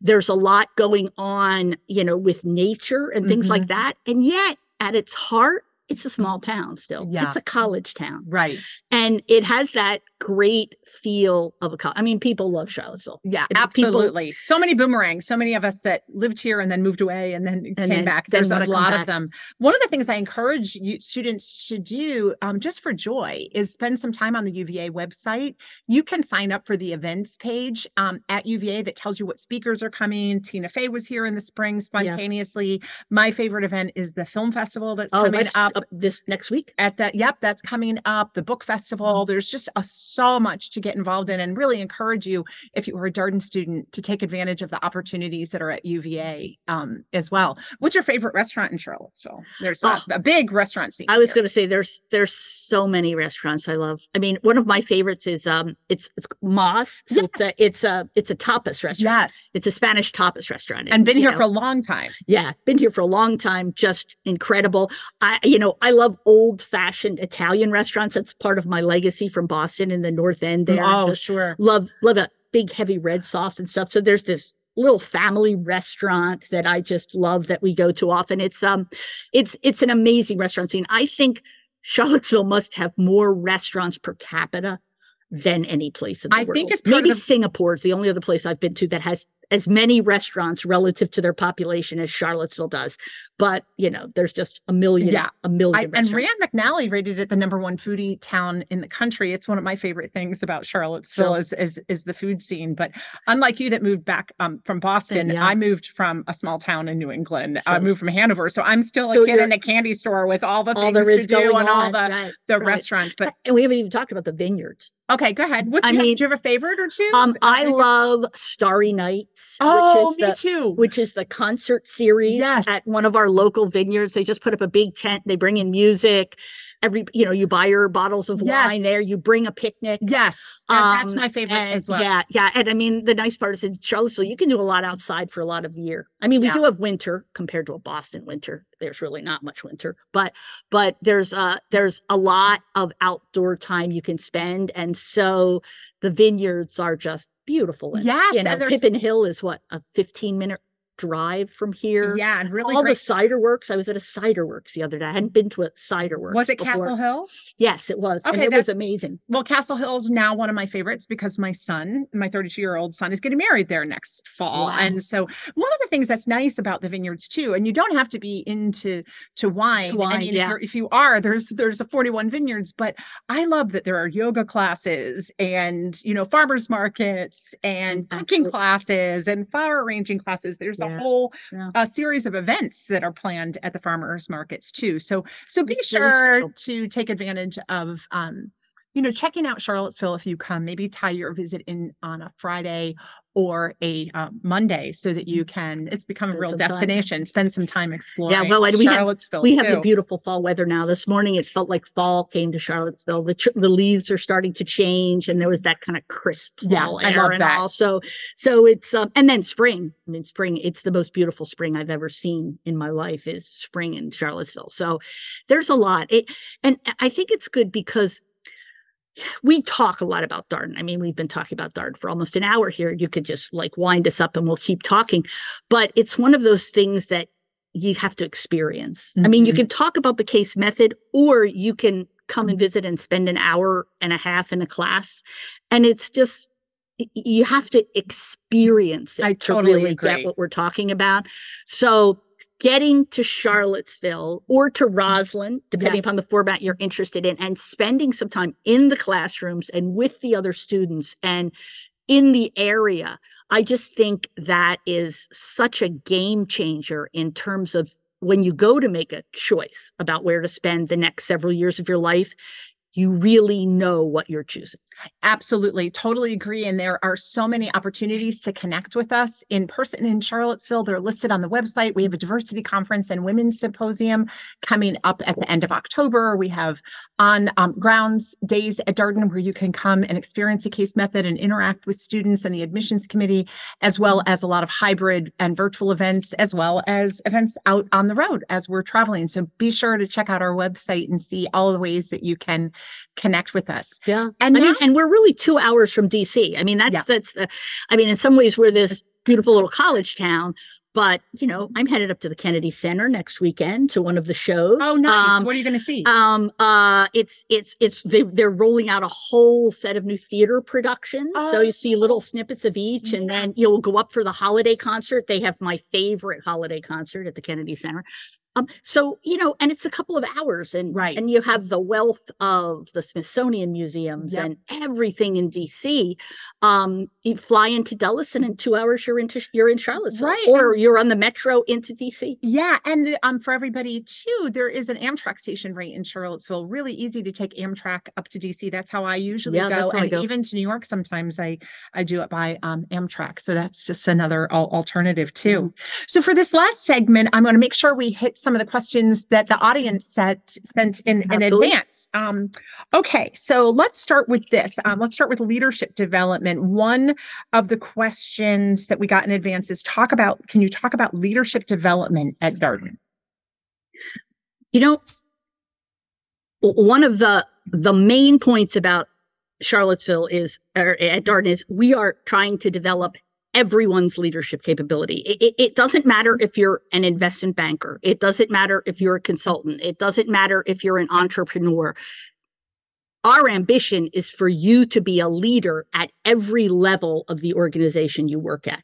There's a lot going on, you know, with nature and things like Mhm. that. And yet at its heart, it's a small town still. Yeah. It's a college town. Right. And it has that great feel of a college. I mean, people love Charlottesville. Yeah, I mean, people- absolutely. so many boomerangs. So many of us that lived here and then moved away and then came then- back. There's a lot of them. One of the things I encourage you students to do, um, just for joy, is spend some time on the UVA website. You can sign up for the events page um, at UVA that tells you what speakers are coming. Tina Fey was here in the spring spontaneously. My favorite event is the film festival that's Oh, coming up up this next week. at that yep that's coming up the book festival there's just a, so much to get involved in and really encourage you if you are a darden student to take advantage of the opportunities that are at uva um, as well what's your favorite restaurant in charlottesville there's a, Oh. a big restaurant scene I was going to say there's there's so many restaurants I love. I mean, one of my favorites is um it's it's Moss. So it's a it's a it's a tapas restaurant. yes It's a Spanish tapas restaurant. and been here know, for a long time yeah, been here for a long time. Just incredible. I, you know, I love old fashioned Italian restaurants. That's part of my legacy from Boston in the North End. There, oh Just sure love love a big heavy red sauce and stuff. So there's this little family restaurant that I just love that we go to often. It's um, it's it's an amazing restaurant scene. I think Charlottesville must have more restaurants per capita than any place in the world. I world. think it's part of maybe Singapore is the only other place I've been to that has as many restaurants relative to their population as Charlottesville does. But you know, there's just a million, Yeah. a million. I, and. Rand McNally rated it the number one foodie town in the country. It's one of my favorite things about Charlottesville So- is, is is the food scene. But unlike you that moved back um, from Boston, yeah. I moved from a small town in New England. I moved from Hanover, so I'm still So a kid in a candy store with all the all things to do and all on, the right, the right. restaurants. But and we haven't even talked about the vineyards. Okay, go ahead. What I do you, have- mean, do you have a favorite or two? Um, I love Starry Nights, Oh, which me is the too. which is the concert series Yes. at one of our local vineyards. They just put up a big tent. They bring in music. Every you know, you buy your bottles of Yes. wine there. You bring a picnic. yes, and that's Um, my favorite and as well. Yeah, yeah. And I mean, the nice part is in Charlottesville, you can do a lot outside for a lot of the year. I mean, we Yeah. do have winter compared to a Boston winter. There's really not much winter, but but there's uh there's a lot of outdoor time you can spend, and so the vineyards are just beautiful. And, Yes, you know, and Pippin Hill is what a 15 minute drive from here. Yeah, and really All great. the cider works. I was at a cider works the other day. I hadn't been to a cider works. was it before. Castle Hill? Yes, it was. and Okay, it was amazing. Well, Castle Hill is now one of my favorites because my son, my 32 year old son, is getting married there next fall. Wow. And so one of the things that's nice about the vineyards too, and you don't have to be into to wine. I wine, mean, yeah. if, you're, if you are, there's there's a 41 vineyards, but I love that there are yoga classes and you know farmers markets and mm, cooking Absolutely. classes and flower arranging classes. There's a Yeah, whole yeah. a series of events that are planned at the farmers markets too. So so be It's sure to take advantage of um you know checking out Charlottesville if you come. Maybe tie your visit in on a Friday or a uh, Monday so that you can. It's become a Spend real some time. destination. Spend some time exploring. Yeah, well, and we have- Charlottesville. We have the too. beautiful fall weather now. This morning it felt like fall came to Charlottesville. The tr- the leaves are starting to change, and there was that kind of crisp Yeah, fall I air love and that. all. So so it's um, and then spring. I mean, spring. It's the most beautiful spring I've ever seen in my life. Is spring in Charlottesville. So there's a lot. It and I think it's good because we talk a lot about Darden. I mean, we've been talking about Darden for almost an hour here. You could just like wind us up and we'll keep talking. But it's one of those things that you have to experience. I mean, you Mhm. can talk about the case method or you can come Mm-hmm. and visit and spend an hour and a half in a class. And it's just you have to experience it I to totally really agree. get what we're talking about. So getting to Charlottesville or to mm-hmm. Rosslyn, depending upon the format you're interested in, and spending some time in the classrooms and with the other students and in the area. I just think that is such a game changer in terms of when you go to make a choice about where to spend the next several years of your life, you really know what you're choosing. Absolutely. Totally agree. And there are so many opportunities to connect with us in person in Charlottesville. They're listed on the website. We have a diversity conference and women's symposium coming up at the end of October. We have on um, grounds days at Darden where you can come and experience a case method and interact with students and the admissions committee, as well as a lot of hybrid and virtual events, as well as events out on the road as we're traveling. So be sure to check out our website and see all the ways that you can connect with us. Yeah. And I now- and we're really two hours from DC. I mean, that's Yeah. that's the I mean, in some ways we're this beautiful little college town, but you know, I'm headed up to the Kennedy Center next weekend to one of the shows. Oh, nice. Um, what are you going to see? um uh it's it's it's they, they're rolling out a whole set of new theater productions so you see little snippets of each and then you'll go up for the holiday concert they have my favorite holiday concert at the kennedy center um so you know and it's a couple of hours and Right. and you have the wealth of the smithsonian museums Yep. and everything in dc um you fly into dulles and in two hours you're into you're in charlottesville Right, or you're on the metro into dc yeah, and um, for everybody too, there is an Amtrak station right in Charlottesville. Really easy to take Amtrak up to DC. That's how I usually Yeah, go, and go. even to New York. Sometimes I I do it by um, Amtrak, so that's just another al- alternative too. Mm-hmm. So for this last segment, I'm going to make sure we hit some of the questions that the audience set sent in in Absolutely. advance. Um, okay, so let's start with this. Um, let's start with leadership development. One of the questions that we got in advance is talk about. Can you talk about leadership development at Darden? you know one of the the main points about charlottesville is or at darden is we are trying to develop everyone's leadership capability it, it, it doesn't matter if you're an investment banker it doesn't matter if you're a consultant it doesn't matter if you're an entrepreneur our ambition is for you to be a leader at every level of the organization you work at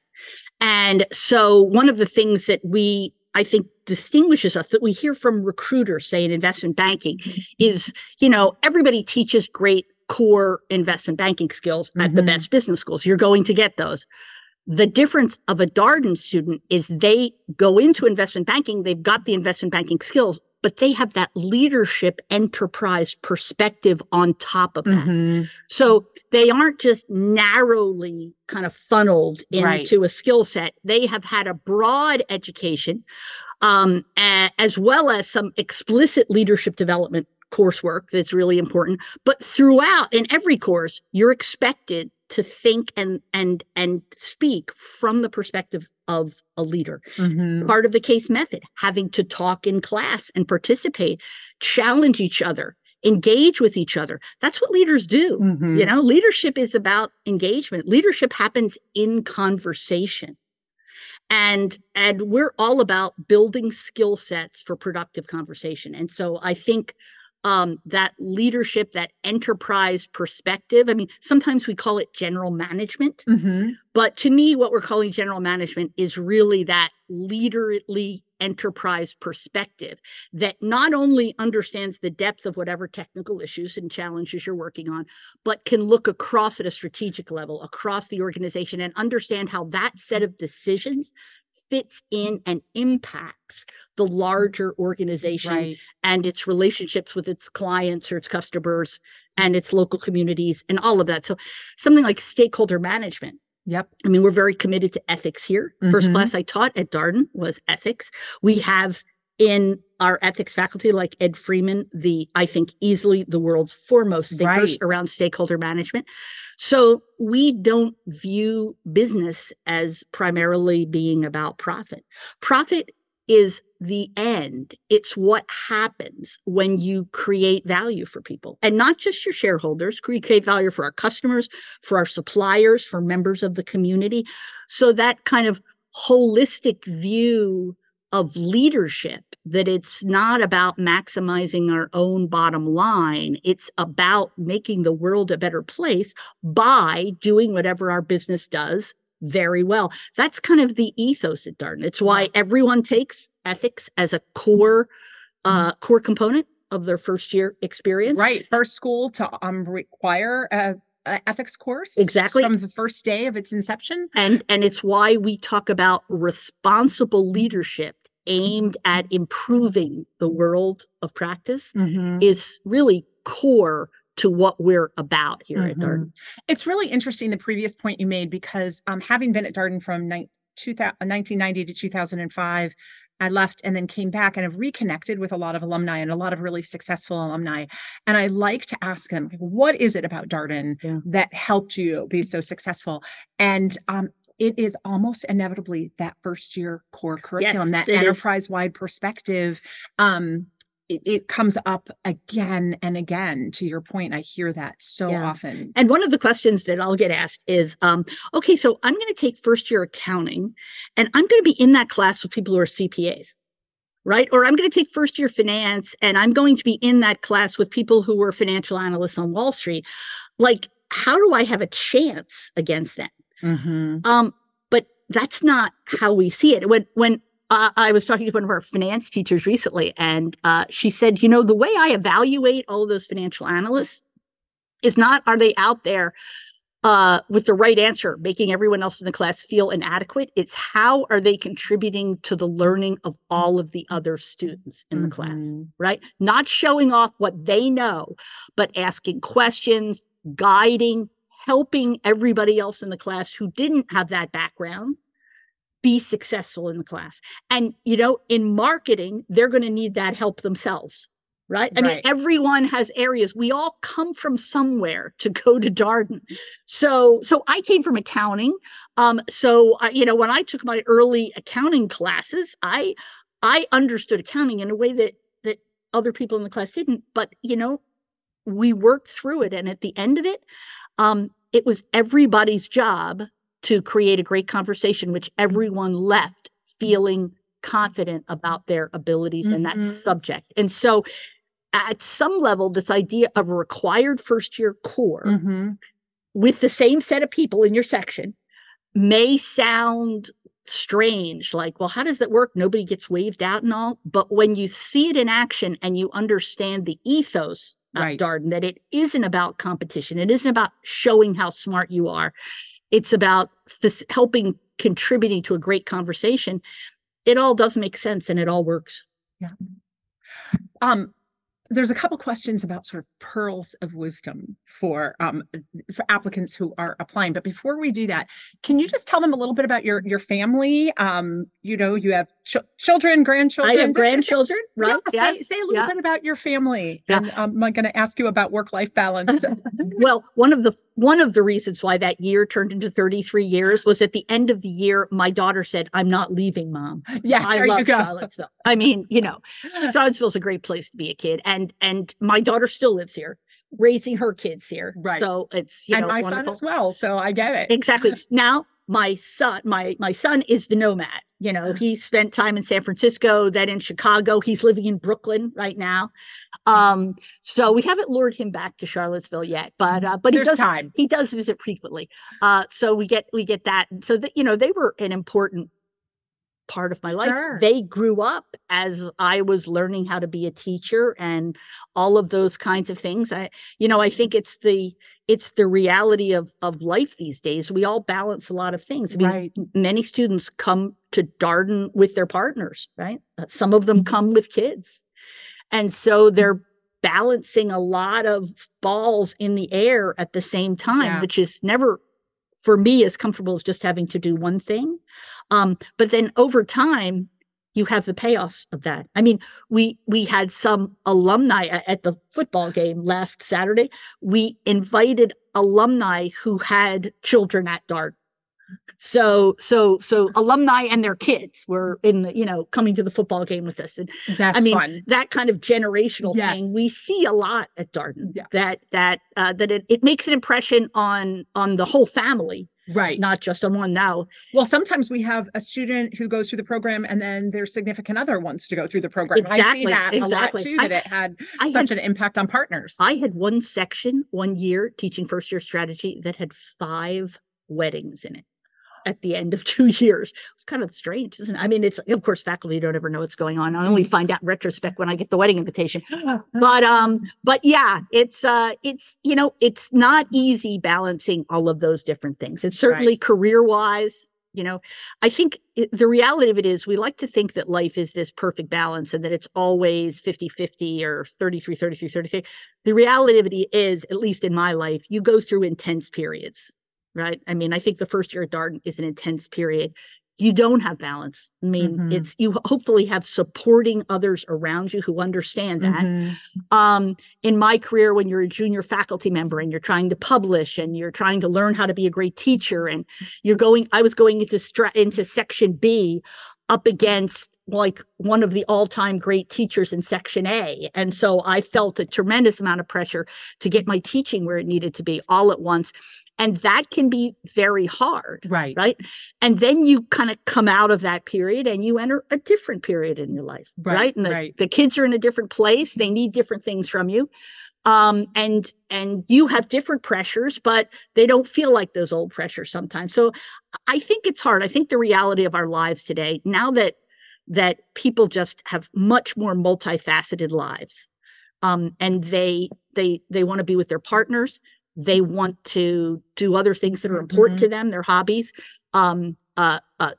and so one of the things that we I think distinguishes us that we hear from recruiters, say in investment banking, is, you know, everybody teaches great core investment banking skills at the Mhm. best business schools. You're going to get those. The difference of a Darden student is they go into investment banking, they've got the investment banking skills, but they have that leadership enterprise perspective on top of that. Mm-hmm. So they aren't just narrowly kind of funneled Right. into a skill set. They have had a broad education, um, a- as well as some explicit leadership development coursework that's really important. But throughout, in every course, you're expected to think and and and speak from the perspective of a leader Mm-hmm. part of the case method, having to talk in class and participate, challenge each other, engage with each other. That's what leaders do. Mm-hmm. You know, leadership is about engagement. Leadership happens in conversation. and and we're all about building skill sets for productive conversation and so i think um, that leadership that enterprise perspective i mean sometimes we call it general management Mhm. but to me what we're calling general management is really that leaderly enterprise perspective that not only understands the depth of whatever technical issues and challenges you're working on but can look across at a strategic level across the organization and understand how that set of decisions fits in and impacts the larger organization Right. and its relationships with its clients or its customers and its local communities and all of that. So something like stakeholder management. Yep. I mean, we're very committed to ethics here. 1st Mhm. class I taught at Darden was ethics. We have in our ethics faculty, like Ed Freeman, the I think easily the world's foremost thinkers Right. around stakeholder management. So we don't view business as primarily being about profit. Profit is the end. It's what happens when you create value for people and not just your shareholders, create value for our customers, for our suppliers, for members of the community. So that kind of holistic view of leadership that it's not about maximizing our own bottom line. It's about making the world a better place by doing whatever our business does very well. That's kind of the ethos at Darden. It's why everyone takes ethics as a core uh core component of their first year experience. Right. First school to um require a, a ethics course. Exactly. From the first day of its inception. And and it's why we talk about responsible leadership aimed at improving the world of practice Mhm. is really core to what we're about here at Darden. It's really interesting the previous point you made because um, having been at Darden from nine, 2000, 1990 to 2005, I left and then came back and have reconnected with a lot of alumni and a lot of really successful alumni. And I like to ask them, what is it about Darden Yeah. that helped you be so successful? And um, it is almost inevitably that first year core curriculum, that enterprise wide perspective. Um, it, it comes up again and again. To your point, I hear that so Yeah. often. And one of the questions that I'll get asked is, um, okay, so I'm going to take first year accounting and I'm going to be in that class with people who are CPAs, right? Or I'm going to take first year finance and I'm going to be in that class with people who were financial analysts on Wall Street. Like, how do I have a chance against them? Mhm. Um, but that's not how we see it. When when uh, I was talking to one of our finance teachers recently, and uh, she said, you know, the way I evaluate all of those financial analysts is not are they out there uh, with the right answer, making everyone else in the class feel inadequate. It's how are they contributing to the learning of all of the other students in the class Mhm. right? Not showing off what they know, but asking questions, guiding, helping everybody else in the class who didn't have that background be successful in the class. And, you know, in marketing, they're going to need that help themselves. Right. I mean, everyone has areas. We all come from somewhere to go to Darden. So, so I came from accounting. Um, so I, you know, when I took my early accounting classes, I, I understood accounting in a way that that other people in the class didn't. But you know, we worked through it, and at the end of it, um, it was everybody's job to create a great conversation, which everyone left feeling confident about their abilities in that Mhm. subject. And so, at some level, this idea of a required first year core Mhm. with the same set of people in your section may sound strange like well how does that work nobody gets waved out and all but when you see it in action and you understand the ethos Right. Darden that it isn't about competition it isn't about showing how smart you are it's about this helping contributing to a great conversation it all does make sense and it all works Yeah. Um, there's a couple questions about sort of pearls of wisdom for um for applicants who are applying. But before we do that, can you just tell them a little bit about your your family? Um, you know, you have ch- children, grandchildren. i have Just say- grandchildren right Yeah, say, say a little yeah. bit about your family. Yeah. And um, I'm going to ask you about work life balance. well one of the one of the reasons why that year turned into 33 years was at the end of the year my daughter said i'm not leaving mom yeah, i love charlottesville i mean you know charlottesville's a great place to be a kid and and my daughter still lives here raising her kids here Right. so it's you and know my wonderful. son as well. So I get it. exactly now my son, my my son is the nomad. You know, he spent time in San Francisco, then in Chicago. He's living in Brooklyn right now. Um, so we haven't lured him back to Charlottesville yet, but uh, but he does time. he does visit frequently. Uh, so we get we get that. So that you know, they were an important part of my life. Sure. They grew up as I was learning how to be a teacher and all of those kinds of things. I, you know, I think it's the it's the reality of of life these days. We all balance a lot of things. I mean, Right. many students come to Darden with their partners, right? Uh, Some of them come with kids. And so they're balancing a lot of balls in the air at the same time, Yeah. which is never for me as comfortable as just having to do one thing. Um, but then over time, you have the payoffs of that. I mean, we we had some alumni at the football game last Saturday. We invited alumni who had children at Dart. So so so alumni and their kids were in the, you know coming to the football game with us. And That's I mean, fun. that kind of generational thing we see a lot at Darden. Yeah. That that uh, that it, it makes an impression on on the whole family, Right. not just on one. Now, Well, sometimes we have a student who goes through the program and then their significant other wants to go through the program. I see Exactly, that a lot exactly. too, I- that it had I had such an impact on partners. I had one section one year teaching first year strategy that had five weddings in it at the end of two years. It's kind of strange, isn't it? I mean, it's of course faculty don't ever know what's going on. I only find out in retrospect when I get the wedding invitation. But um, but yeah, it's uh it's you know, it's not easy balancing all of those different things. It's certainly career wise. You know, I think it, the reality of it is we like to think that life is this perfect balance and that it's always 50 50 or 33 33 33 the reality of it is, at least in my life, you go through intense periods, right? I mean, I think the first year at Darden is an intense period. You don't have balance. I mean, Mhm. it's you hopefully have supporting others around you who understand that. Mhm. Um, in my career, when you're a junior faculty member and you're trying to publish and you're trying to learn how to be a great teacher, and you're going, I was going into stra- into section B up against like one of the all-time great teachers in section A. And so I felt a tremendous amount of pressure to get my teaching where it needed to be all at once. And that can be very hard, Right. right? And then you kind of come out of that period and you enter a different period in your life, right? Right, And the, right. the kids are in a different place. They need different things from you. Um, and and you have different pressures, but they don't feel like those old pressures sometimes. So I think it's hard. I think the reality of our lives today, now that that people just have much more multifaceted lives, um, and they they they want to be with their partners, they want to do other things that are important to them, their hobbies. Um, uh, uh,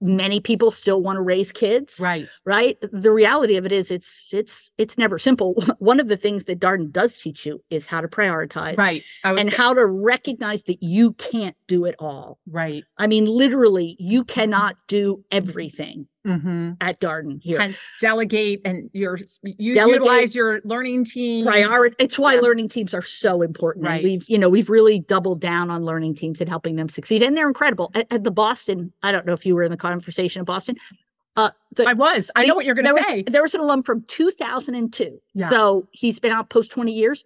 many people still want to raise kids Right. right the reality of it is it's it's it's never simple one of the things that darden does teach you is how to prioritize Right. And th- how to recognize that you can't do it all right. i mean literally you cannot do everything hmm at darden here Hence delegate and your you Delegate. utilize your learning team. priority it's why Yeah. learning teams are so important Right. we've you know we've really doubled down on learning teams and helping them succeed and they're incredible at, at the boston i don't know if you were in the conversation in boston uh the, I was. I know what you're going to was- say. there was an alum from 2002. Yeah. So he's been out post 20 years.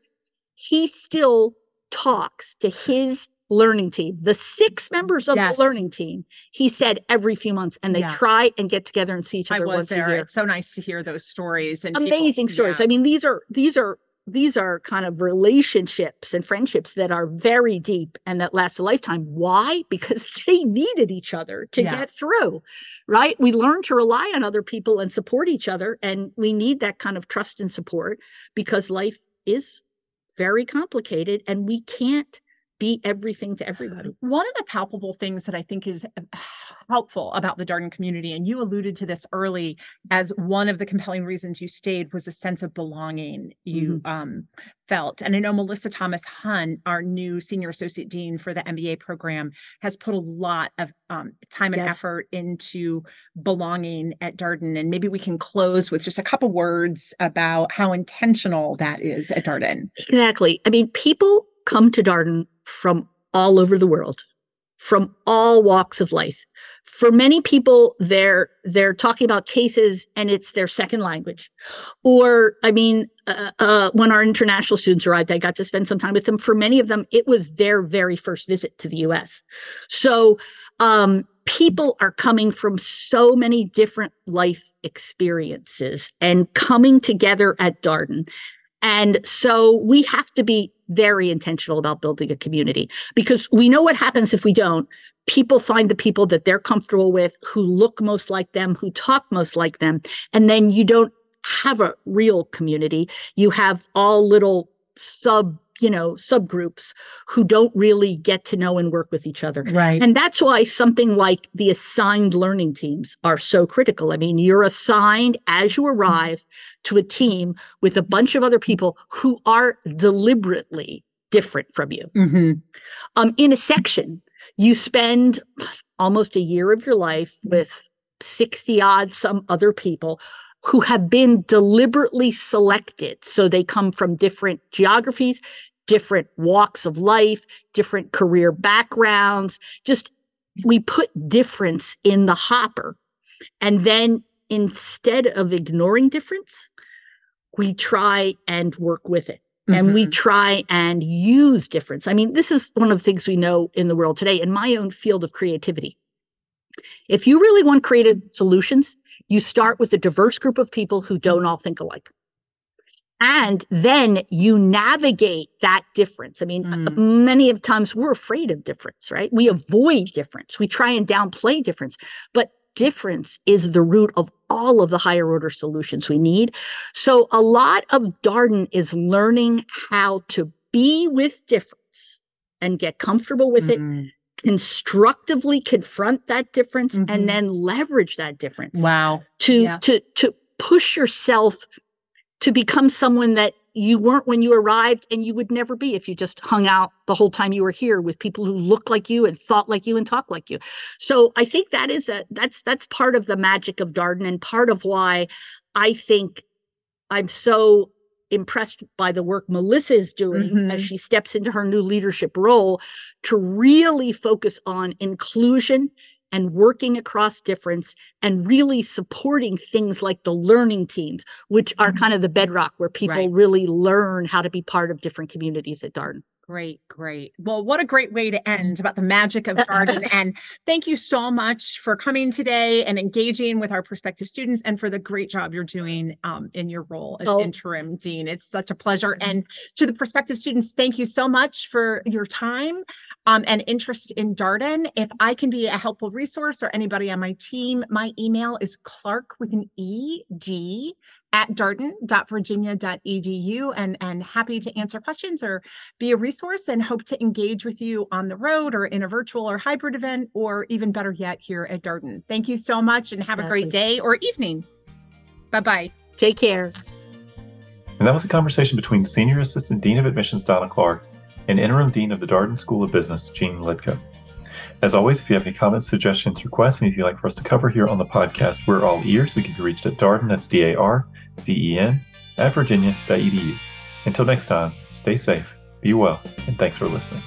He still talks to his learning team, the six members of Yes. the learning team. He said every few months, and they Yeah. try and get together and see each I other was once there. a year. It's so nice to hear those stories and people- Amazing stories. yeah. I mean, these are these are these are kind of relationships and friendships that are very deep and that last a lifetime. Why? Because they needed each other to Yeah. get through, right? We learn to rely on other people and support each other. And we need that kind of trust and support because life is very complicated and we can't be everything to everybody. One of the palpable things that I think is uh, helpful about the Darden community, and you alluded to this early as one of the compelling reasons you stayed was a sense of belonging you um, felt. And I know Melissa Thomas Hunt, our new senior associate dean for the MBA program, has put a lot of um, time and Yes. effort into belonging at Darden. And maybe we can close with just a couple words about how intentional that is at Darden. Exactly. I mean, people come to Darden from all over the world, from all walks of life. For many people, they're they're talking about cases and it's their second language. Or, I mean, uh, uh, when our international students arrived, I got to spend some time with them. For many of them, it was their very first visit to the U.S. So um, people are coming from so many different life experiences and coming together at Darden. And so we have to be very intentional about building a community because we know what happens if we don't. People find the people that they're comfortable with, who look most like them, who talk most like them. And then you don't have a real community. You have all little sub you know subgroups who don't really get to know and work with each other Right. and that's why something like the assigned learning teams are so critical. I mean, you're assigned as you arrive to a team with a bunch of other people who are deliberately different from you. hmm Um, in a section, you spend almost a year of your life with 60 odd some other people who have been deliberately selected. So they come from different geographies, different walks of life, different career backgrounds. Just we put difference in the hopper. And then instead of ignoring difference, we try and work with it and we Mhm. try and use difference. I mean, this is one of the things we know in the world today in my own field of creativity. If you really want creative solutions, you start with a diverse group of people who don't all think alike. And then you navigate that difference. I mean, uh, Mm. many of times we're afraid of difference, right? We avoid difference. We try and downplay difference, but difference is the root of all of the higher order solutions we need. So a lot of Darden is learning how to be with difference and get comfortable with it, Mhm. Constructively confront that difference, Mhm. and then leverage that difference Wow. to Yeah. to to push yourself to become someone that you weren't when you arrived and you would never be if you just hung out the whole time you were here with people who look like you and thought like you and talk like you. So I think that is a that's that's part of the magic of Darden and part of why I think I'm so impressed by the work Melissa is doing as Mhm. she steps into her new leadership role to really focus on inclusion and working across difference and really supporting things like the learning teams, which are Mhm. kind of the bedrock where people Right. really learn how to be part of different communities at Darden. Great, great. Well, what a great way to end about the magic of Darden. and thank you so much for coming today and engaging with our prospective students and for the great job you're doing um, in your role as Oh. interim dean. It's such a pleasure. And to the prospective students, thank you so much for your time um, and interest in Darden. If I can be a helpful resource or anybody on my team, my email is clark with an E D at darden.virginia.edu and, and happy to answer questions or be a resource and hope to engage with you on the road or in a virtual or hybrid event, or even better yet, here at Darden. Thank you so much and have a great day or evening. Bye bye. Take care. And that was a conversation between Senior Assistant Dean of Admissions Dawna Clarke and Interim Dean of the Darden School of Business, Jeanne Liedtka. As always, if you have any comments, suggestions, requests, anything you'd like for us to cover here on the podcast, we're all ears. We can be reached at Darden, that's D A R D E N, at virginia.edu. Until next time, stay safe, be well, and thanks for listening.